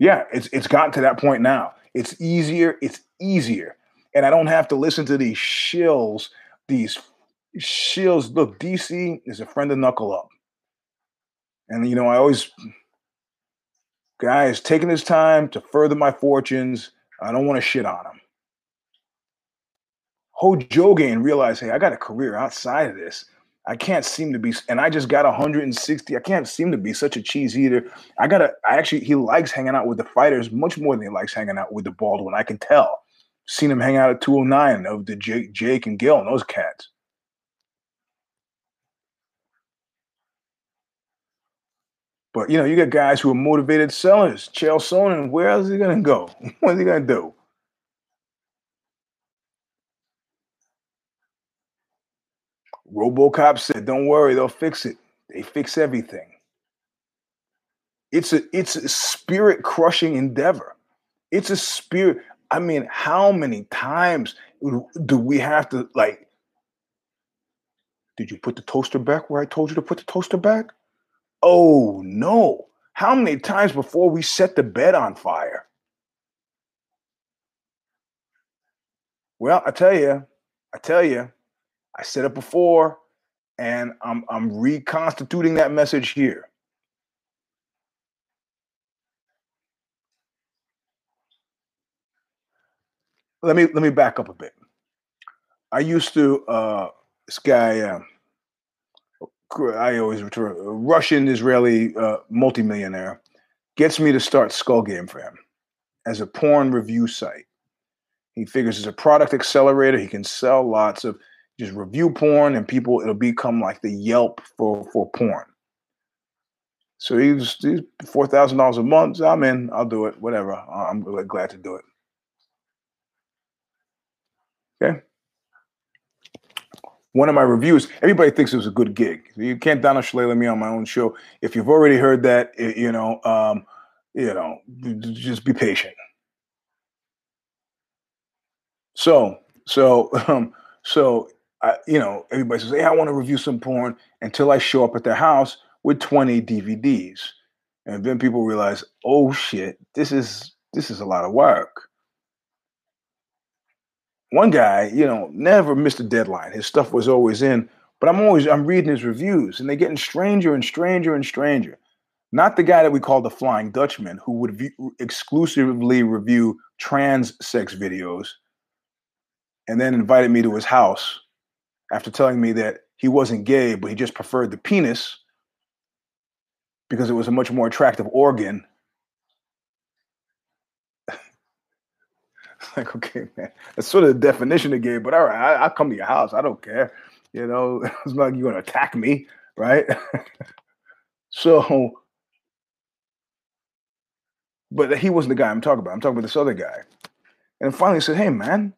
Yeah, it's it's gotten to that point now. It's easier. It's easier, and I don't have to listen to these shills. These shills. Look, DC is a friend of Knuckle Up, and you know I always Guys, taking his time to further my fortunes. I don't want to shit on him. Joe Rogan realized, hey, I got a career outside of this. I can't seem to be, and I just got 160. I can't seem to be such a cheese eater. I gotta, I actually, he likes hanging out with the fighters much more than he likes hanging out with the Baldwin. I can tell. Seen him hang out at 209 of the Jake, Jake and Gil and those cats. But you know, you got guys who are motivated sellers. Chael Sonnen, where else is he gonna go? What's he gonna do? RoboCop said, "Don't worry, they'll fix it. They fix everything. It's a it's a spirit crushing endeavor. It's a spirit. I mean, how many times do we have to like? Did you put the toaster back where I told you to put the toaster back? Oh no. How many times before we set the bed on fire? Well, I tell you, I tell you, I said it before, and I'm I'm reconstituting that message here. Let me let me back up a bit. I used to uh this guy um, I always refer Russian Israeli uh, multimillionaire gets me to start Skull Game for him as a porn review site. He figures as a product accelerator, he can sell lots of just review porn, and people it'll become like the Yelp for for porn. So he's, he's four thousand dollars a month. I'm in. I'll do it. Whatever. I'm glad to do it. Okay one of my reviews, everybody thinks it was a good gig. You can't Donna Shalala me on my own show. If you've already heard that, you know, um, you know, just be patient. So, so, um, so, I, you know, everybody says, "Hey, I want to review some porn," until I show up at their house with twenty DVDs, and then people realize, "Oh shit, this is this is a lot of work." one guy, you know, never missed a deadline. His stuff was always in, but I'm always I'm reading his reviews and they're getting stranger and stranger and stranger. Not the guy that we call the Flying Dutchman, who would view, exclusively review trans sex videos, and then invited me to his house after telling me that he wasn't gay, but he just preferred the penis because it was a much more attractive organ like, okay, man, that's sort of the definition of gay, but all right, I, will come to your house. I don't care. You know, it's not like you're going to attack me, right? so, but he wasn't the guy I'm talking about. I'm talking about this other guy. And finally he said, hey, man,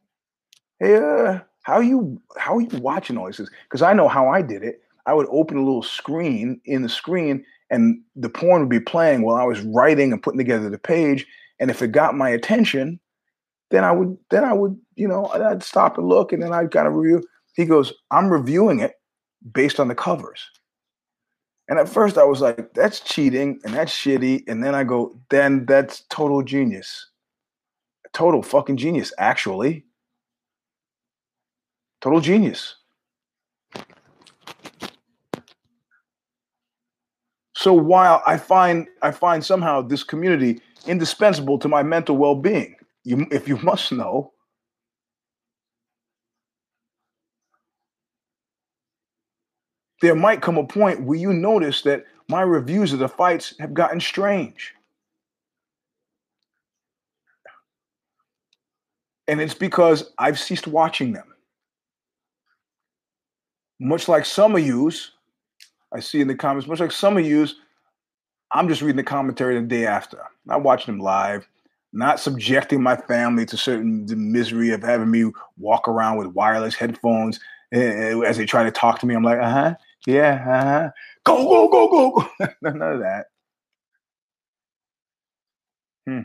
hey, uh, how you how are you watching all this? Because I know how I did it. I would open a little screen in the screen, and the porn would be playing while I was writing and putting together the page. And if it got my attention, then I would then I would you know I'd stop and look, and then I'd kind of review. He goes, I'm reviewing it based on the covers. And at first I was like, that's cheating and that's shitty. And then I go, then that's total genius. Total fucking genius, actually. Total genius. So while I find I find somehow this community indispensable to my mental well-being, you if you must know there might come a point where you notice that my reviews of the fights have gotten strange and it's because i've ceased watching them much like some of yous i see in the comments much like some of yous i'm just reading the commentary the day after not watching them live not subjecting my family to certain the misery of having me walk around with wireless headphones uh, as they try to talk to me. I'm like, uh huh, yeah, uh huh, go, go, go, go, go. None of that. Hmm.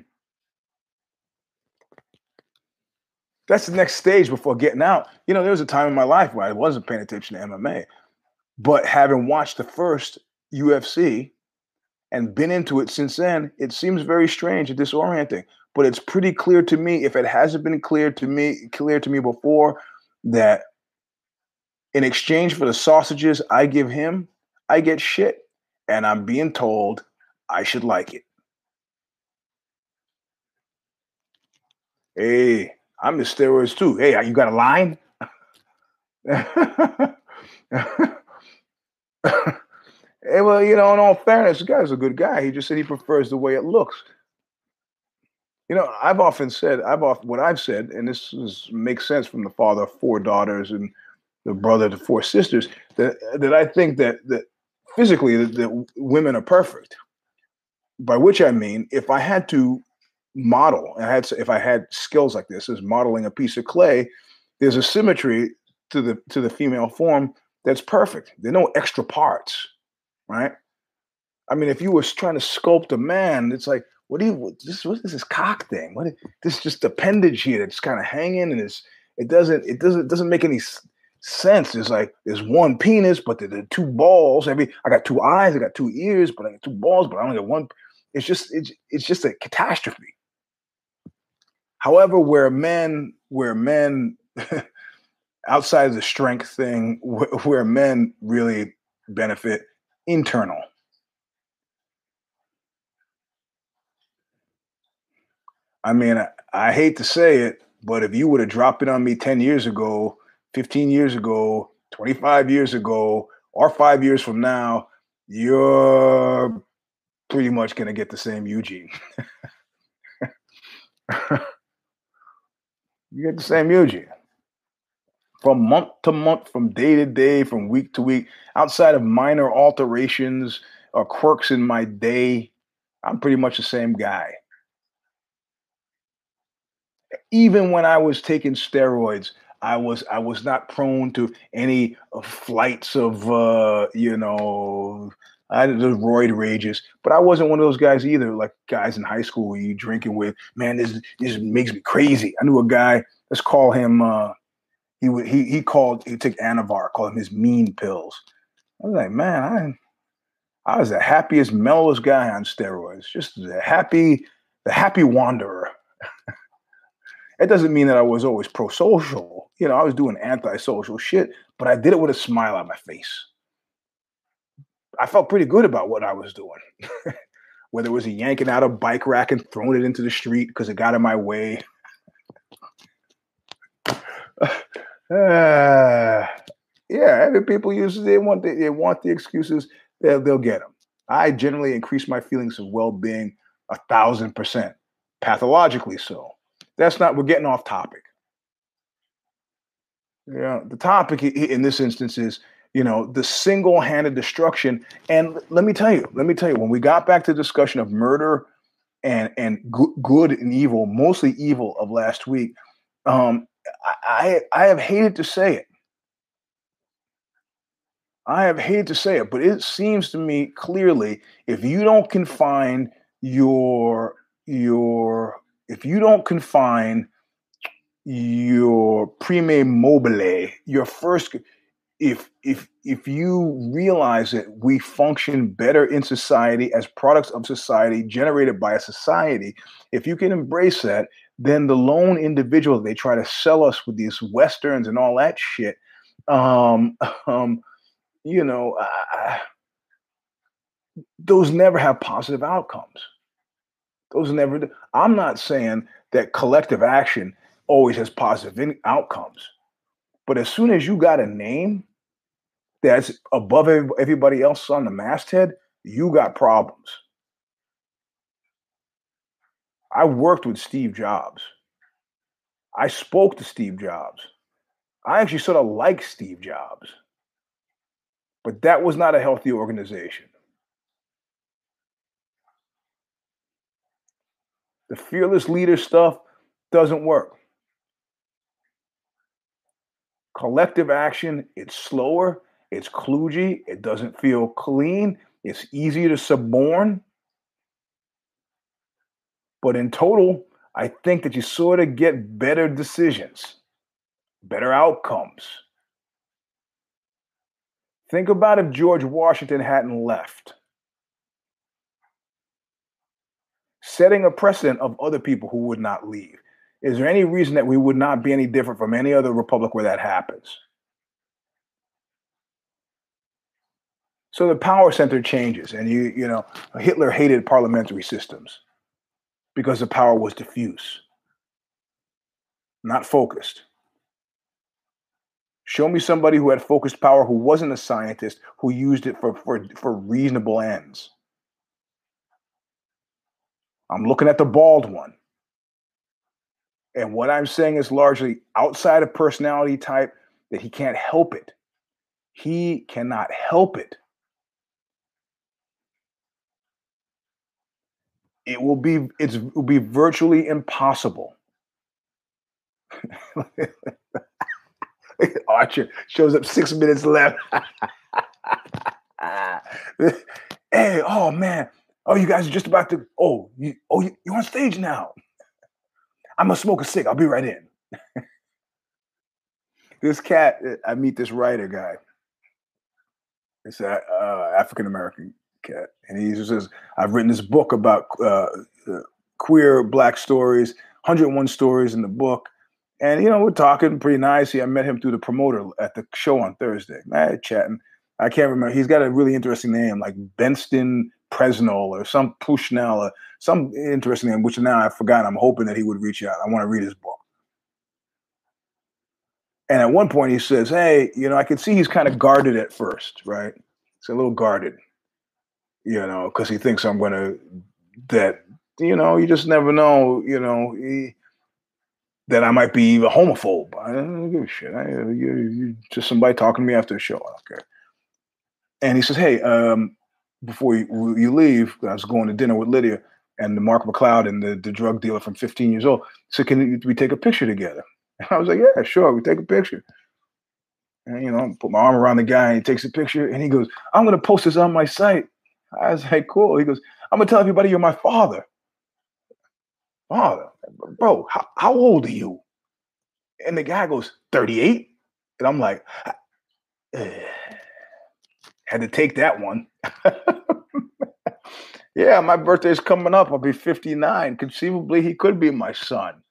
That's the next stage before getting out. You know, there was a time in my life where I wasn't paying attention to MMA, but having watched the first UFC and been into it since then, it seems very strange and disorienting but it's pretty clear to me if it hasn't been clear to me clear to me before that in exchange for the sausages I give him, I get shit and I'm being told I should like it. Hey, I'm the steroids too. Hey, you got a line? hey, well, you know, in all fairness, the guy's a good guy. He just said he prefers the way it looks. You know, I've often said, I've often what I've said, and this is, makes sense from the father of four daughters and the brother to four sisters, that that I think that that physically that, that women are perfect. By which I mean, if I had to model, I had if I had skills like this, as modeling a piece of clay, there's a symmetry to the to the female form that's perfect. There are no extra parts. right? I mean, if you were trying to sculpt a man, it's like, what do you? What, this, what is this cock thing? What is this? Just appendage here that's kind of hanging, and it's it doesn't it doesn't it doesn't make any sense. It's like there's one penis, but there are two balls. Every I got two eyes, I got two ears, but I got two balls, but I only got one. It's just it's it's just a catastrophe. However, where men where men outside of the strength thing, where, where men really benefit internal. I mean, I, I hate to say it, but if you would have dropped it on me 10 years ago, 15 years ago, 25 years ago, or five years from now, you're pretty much going to get the same Eugene. you get the same Eugene. From month to month, from day to day, from week to week, outside of minor alterations or quirks in my day, I'm pretty much the same guy even when I was taking steroids, I was I was not prone to any flights of uh, you know I had the roid rages, but I wasn't one of those guys either. Like guys in high school you drinking with, man, this this makes me crazy. I knew a guy. Let's call him. Uh, he would he he called he took Anavar, called him his mean pills. I was like, man, I I was the happiest, mellowest guy on steroids. Just the happy, the happy wanderer. It doesn't mean that I was always pro social. You know, I was doing anti-social shit, but I did it with a smile on my face. I felt pretty good about what I was doing. Whether it was a yanking out a bike rack and throwing it into the street because it got in my way. uh, yeah, every people use they want the, they want the excuses. They'll, they'll get them. I generally increase my feelings of well-being a thousand percent, pathologically so. That's not, we're getting off topic. Yeah, the topic in this instance is, you know, the single handed destruction. And let me tell you, let me tell you, when we got back to the discussion of murder and, and good and evil, mostly evil of last week, um, I, I have hated to say it. I have hated to say it, but it seems to me clearly if you don't confine your your if you don't confine your prime mobile, your first, if if if you realize that we function better in society as products of society generated by a society, if you can embrace that, then the lone individual they try to sell us with these westerns and all that shit, um, um, you know, uh, those never have positive outcomes. Those never. I'm not saying that collective action always has positive outcomes, but as soon as you got a name that's above everybody else on the masthead, you got problems. I worked with Steve Jobs. I spoke to Steve Jobs. I actually sort of like Steve Jobs. But that was not a healthy organization. The fearless leader stuff doesn't work. Collective action, it's slower, it's kludgy, it doesn't feel clean, it's easy to suborn. But in total, I think that you sort of get better decisions, better outcomes. Think about if George Washington hadn't left. setting a precedent of other people who would not leave. Is there any reason that we would not be any different from any other republic where that happens? So the power center changes, and you you know Hitler hated parliamentary systems because the power was diffuse, not focused. Show me somebody who had focused power who wasn't a scientist who used it for for, for reasonable ends. I'm looking at the bald one. And what I'm saying is largely outside of personality type that he can't help it. He cannot help it. It will be it's it will be virtually impossible. Archer shows up six minutes left. hey, oh man, oh you guys are just about to. Oh, you, oh you, you're on stage now. I'm gonna smoke a cig. I'll be right in. this cat, I meet this writer guy. It's an uh, African American and he says, "I've written this book about uh, queer black stories, 101 stories in the book." And you know, we're talking pretty nicely. I met him through the promoter at the show on Thursday. Man, chatting. I can't remember. He's got a really interesting name, like Benston Presnell or some Pushnell or some interesting name, which now I've forgotten. I'm hoping that he would reach out. I want to read his book. And at one point he says, Hey, you know, I can see he's kind of guarded at first, right? He's a little guarded, you know, because he thinks I'm to, that, you know, you just never know, you know, he, that I might be a homophobe. I don't give a shit. I, you, you, just somebody talking to me after a show. Okay. And he says, Hey, um, before you, you leave, I was going to dinner with Lydia and the Mark McCloud and the, the drug dealer from 15 years old. So can we take a picture together? And I was like, yeah, sure. We take a picture. And, you know, put my arm around the guy and he takes a picture and he goes, I'm going to post this on my site. I was like, cool. He goes, I'm to tell everybody you're my father. Father, bro, how, how old are you? And the guy goes, 38. And I'm like, eh. had to take that one. yeah, my birthday's coming up. I'll be 59. Conceivably, he could be my son.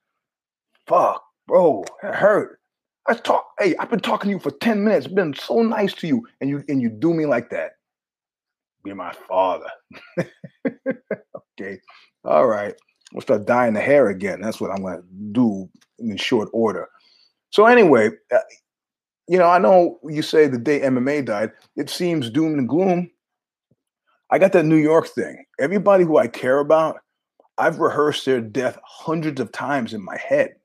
Fuck, bro, it hurt. I talk. Hey, I've been talking to you for 10 minutes, been so nice to you, and you and you do me like that. Be my father. okay. All right. We'll start dyeing the hair again. That's what I'm gonna do in short order. So anyway, uh, you know, I know you say the day MMA died, it seems doom and gloom. I got that New York thing. Everybody who I care about, I've rehearsed their death hundreds of times in my head.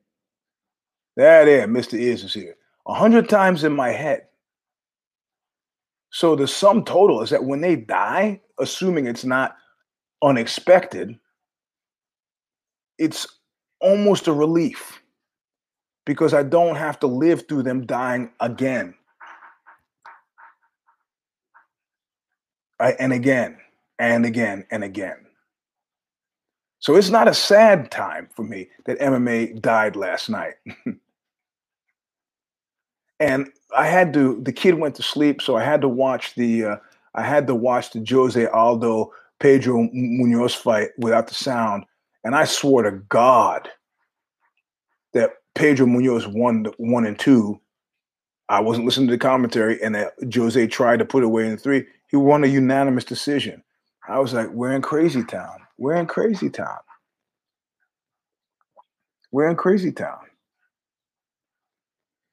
There, there, Mr. Is is here. A hundred times in my head. So the sum total is that when they die, assuming it's not unexpected, it's almost a relief because I don't have to live through them dying again. And again, and again, and again. So it's not a sad time for me that MMA died last night. and I had to. The kid went to sleep, so I had to watch the. Uh, I had to watch the Jose Aldo Pedro Munhoz fight without the sound, and I swore to God that Pedro Munhoz won one and two. I wasn't listening to the commentary, and that Jose tried to put away in three. He won a unanimous decision. I was like, "We're in crazy town. We're in crazy town. We're in crazy town."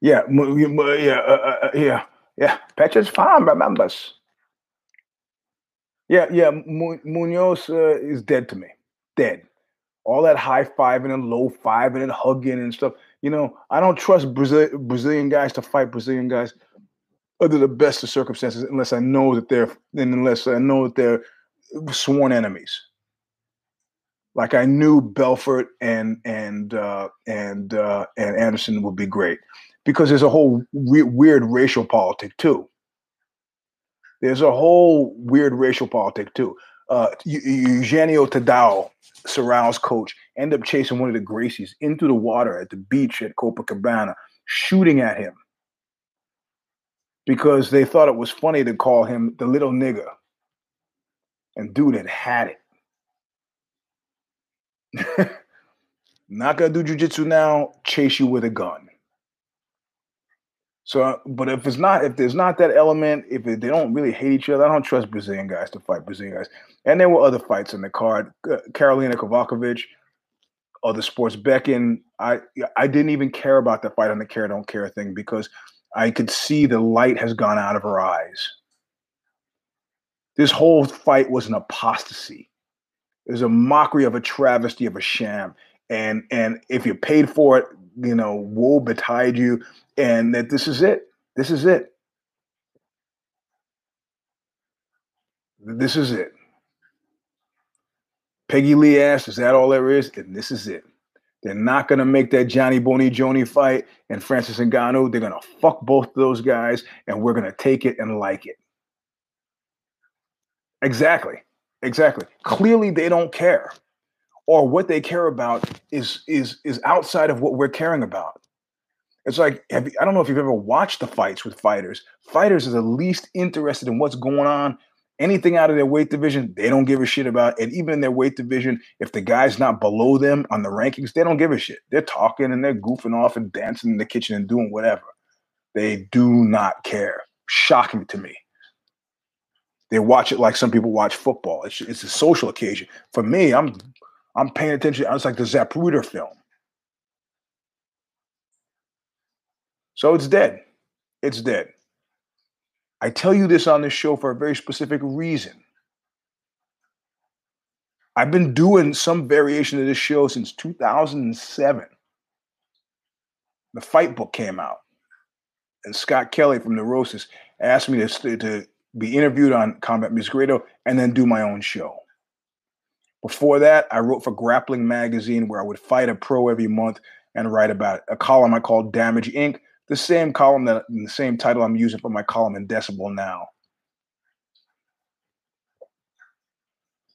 Yeah, yeah, uh, uh, uh, yeah, yeah. Petra's farm remembers. Yeah, yeah. Munhoz uh, is dead to me. Dead. All that high fiving and low fiving and hugging and stuff. You know, I don't trust Brazil- Brazilian guys to fight Brazilian guys under the best of circumstances, unless I know that they're, unless I know that they're sworn enemies. Like I knew Belfort and and uh, and uh, and Anderson would be great because there's a whole re- weird racial politic too. There's a whole weird racial politic too. Uh, Eugenio Tadeu, Serral's coach, end up chasing one of the Gracies into the water at the beach at Copacabana, shooting at him because they thought it was funny to call him the little nigger. And dude had had it. Not gonna do jujitsu now, chase you with a gun. So, but if it's not, if there's not that element, if it, they don't really hate each other, I don't trust Brazilian guys to fight Brazilian guys. And there were other fights in the card. Uh, Karolina Kowalkiewicz, other sports. Becken, I I didn't even care about the fight on the care don't care thing because I could see the light has gone out of her eyes. This whole fight was an apostasy. It was a mockery of a travesty of a sham. And and if you paid for it, you know, woe betide you and that this is it. This is it. This is it. Peggy Lee asked, is that all there is? And this is it. They're not going to make that Johnny Boney Joni fight and Francis Ngannou. They're going to fuck both those guys, and we're going to take it and like it. Exactly. Exactly. Clearly they don't care. Or what they care about is is is outside of what we're caring about. It's like you, I don't know if you've ever watched the fights with fighters. Fighters are the least interested in what's going on. Anything out of their weight division, they don't give a shit about. And even in their weight division, if the guy's not below them on the rankings, they don't give a shit. They're talking and they're goofing off and dancing in the kitchen and doing whatever. They do not care. Shocking to me. They watch it like some people watch football. It's, it's a social occasion. For me, I'm I'm paying attention. It's like the Zapruder film. So it's dead. It's dead. I tell you this on this show for a very specific reason. I've been doing some variation of this show since 2007. The fight book came out, and Scott Kelly from Neurosis asked me to, to be interviewed on Combat Music Radio and then do my own show. Before that, I wrote for Grappling Magazine, where I would fight a pro every month and write about it. a column I called Damage Inc., the same column that the same title I'm using for my column in Decibel now.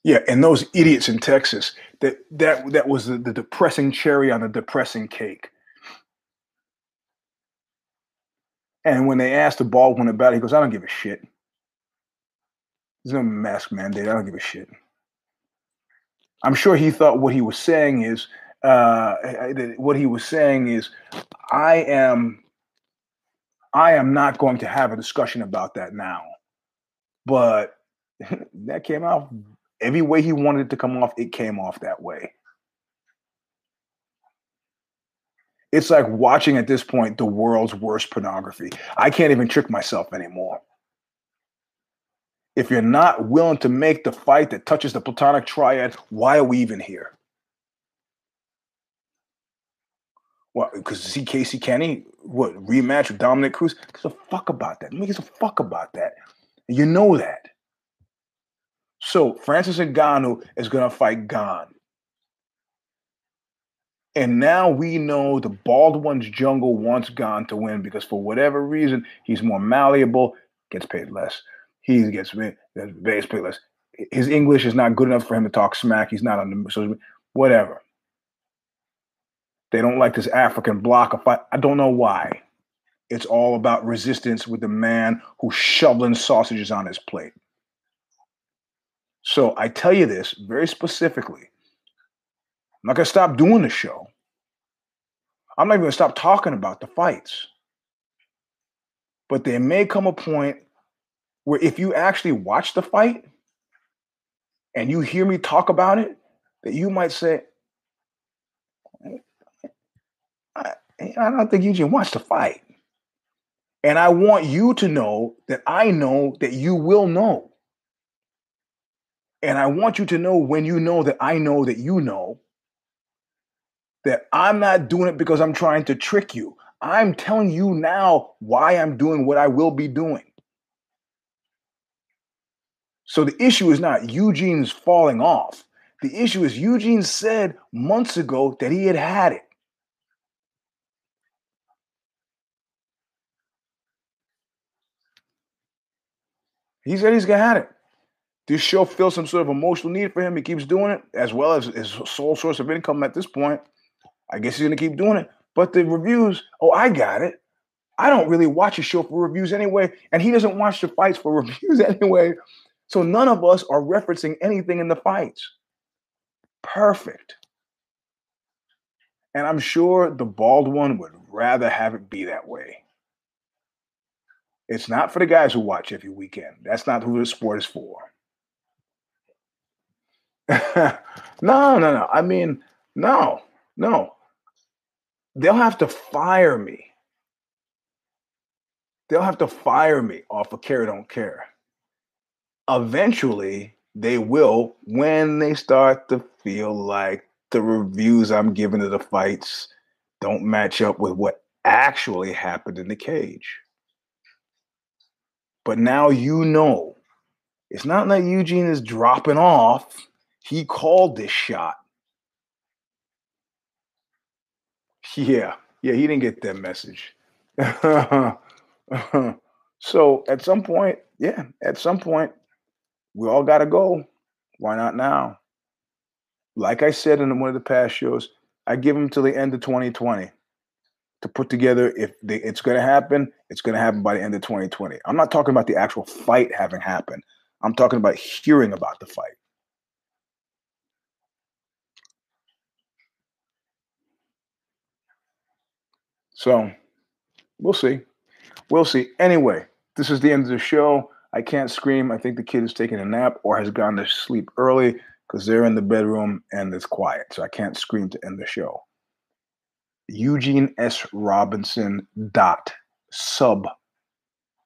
Yeah, and those idiots in Texas, that that that was the, the depressing cherry on a depressing cake. And when they asked the Baldwin about it, he goes, I don't give a shit. There's no mask mandate. I don't give a shit. I'm sure he thought what he was saying is, uh, what he was saying is, I am I am not going to have a discussion about that now. But that came out every way he wanted it to come off, it came off that way. It's like watching at this point the world's worst pornography. I can't even trick myself anymore. If you're not willing to make the fight that touches the platonic triad, why are we even here? Well, because see Casey Kenney, what rematch with Dominick Cruz? Gives a fuck about that. Who gives a fuck about that? You know that. So Francis Ngannou is gonna fight Gane. And now we know the bald one's jungle wants Gane to win because for whatever reason he's more malleable, gets paid less. He gets gets paid. His English is not good enough for him to talk smack. He's not on the so whatever. They don't like this African block of fight. I don't know why. It's all about resistance with the man who's shoveling sausages on his plate. So I tell you this very specifically. I'm not going to stop doing the show. I'm not even going to stop talking about the fights. But there may come a point where if you actually watch the fight and you hear me talk about it, that you might say, I, I don't think you Eugene wants the fight. And I want you to know that I know that you will know. And I want you to know when you know that I know that you know that I'm not doing it because I'm trying to trick you. I'm telling you now why I'm doing what I will be doing. So the issue is not Eugene's falling off. The issue is Eugene said months ago that he had had it. He said he's gonna have it. This show fills some sort of emotional need for him. He keeps doing it, as well as his sole source of income at this point. I guess he's gonna keep doing it. But the reviews, oh, I got it. I don't really watch a show for reviews anyway, and he doesn't watch the fights for reviews anyway. So none of us are referencing anything in the fights. Perfect. And I'm sure the bald one would rather have it be that way. It's not for the guys who watch every weekend. That's not who the sport is for. no, no, no. I mean, no, no. They'll have to fire me. They'll have to fire me off of Care Don't Care. Eventually, they will when they start to feel like the reviews I'm giving to the fights don't match up with what actually happened in the cage. But now you know. It's not like Eugene is dropping off. He called this shot. Yeah, yeah, he didn't get that message. so at some point, yeah, at some point, we all got to go. Why not now? Like I said in one of the past shows, I give them till the end of 2020 to put together. If they, it's going to happen, it's going to happen by the end of 2020. I'm not talking about the actual fight having happened. I'm talking about hearing about the fight. So we'll see. We'll see. Anyway, this is the end of the show. I can't scream. I think the kid is taking a nap or has gone to sleep early because they're in the bedroom and it's quiet. So I can't scream to end the show. Eugene S. Robinson dot sub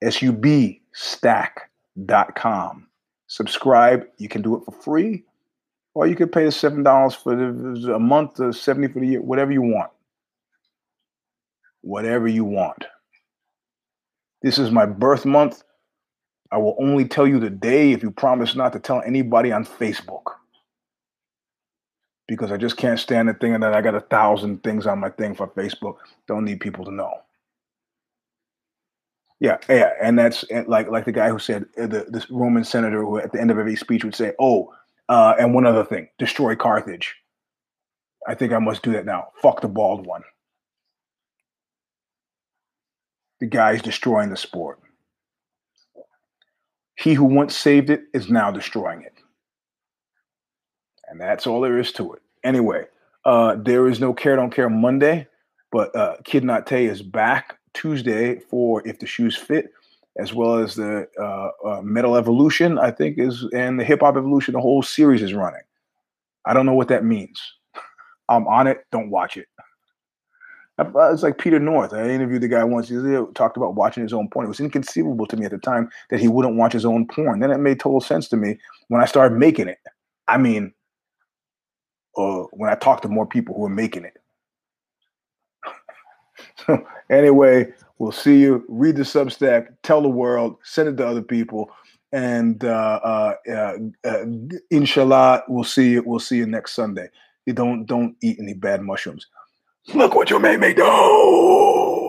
S-U-B stack dot com. Subscribe. You can do it for free, or you can pay the seven dollars for the, a month or 70 for the year, whatever you want. Whatever you want. This is my birth month. I will only tell you the day if you promise not to tell anybody on Facebook. Because I just can't stand the thing that I got a thousand things on my thing for Facebook. Don't need people to know. Yeah, yeah, and that's like like the guy who said uh, the this Roman senator who at the end of every speech would say, "Oh, uh, and one other thing, destroy Carthage." I think I must do that now. Fuck the bald one. The guy's destroying the sport. He who once saved it is now destroying it. And that's all there is to it. Anyway, uh, there is no Care Don't Care Monday, but uh, Kid Nate is back Tuesday for If the Shoes Fit, as well as the uh, uh, Metal Evolution, I think is, and the Hip Hop Evolution. The whole series is running. I don't know what that means. I'm on it. Don't watch it. It's like Peter North. I interviewed the guy once. He talked about watching his own porn. It was inconceivable to me at the time that he wouldn't watch his own porn. Then it made total sense to me when I started making it. I mean, uh, when I talked to more people who were making it. so anyway, we'll see you. Read the Substack. Tell the world. Send it to other people. And uh, uh, uh, uh inshallah, we'll see you. We'll see you next Sunday. You don't don't eat any bad mushrooms. Look what you made me do.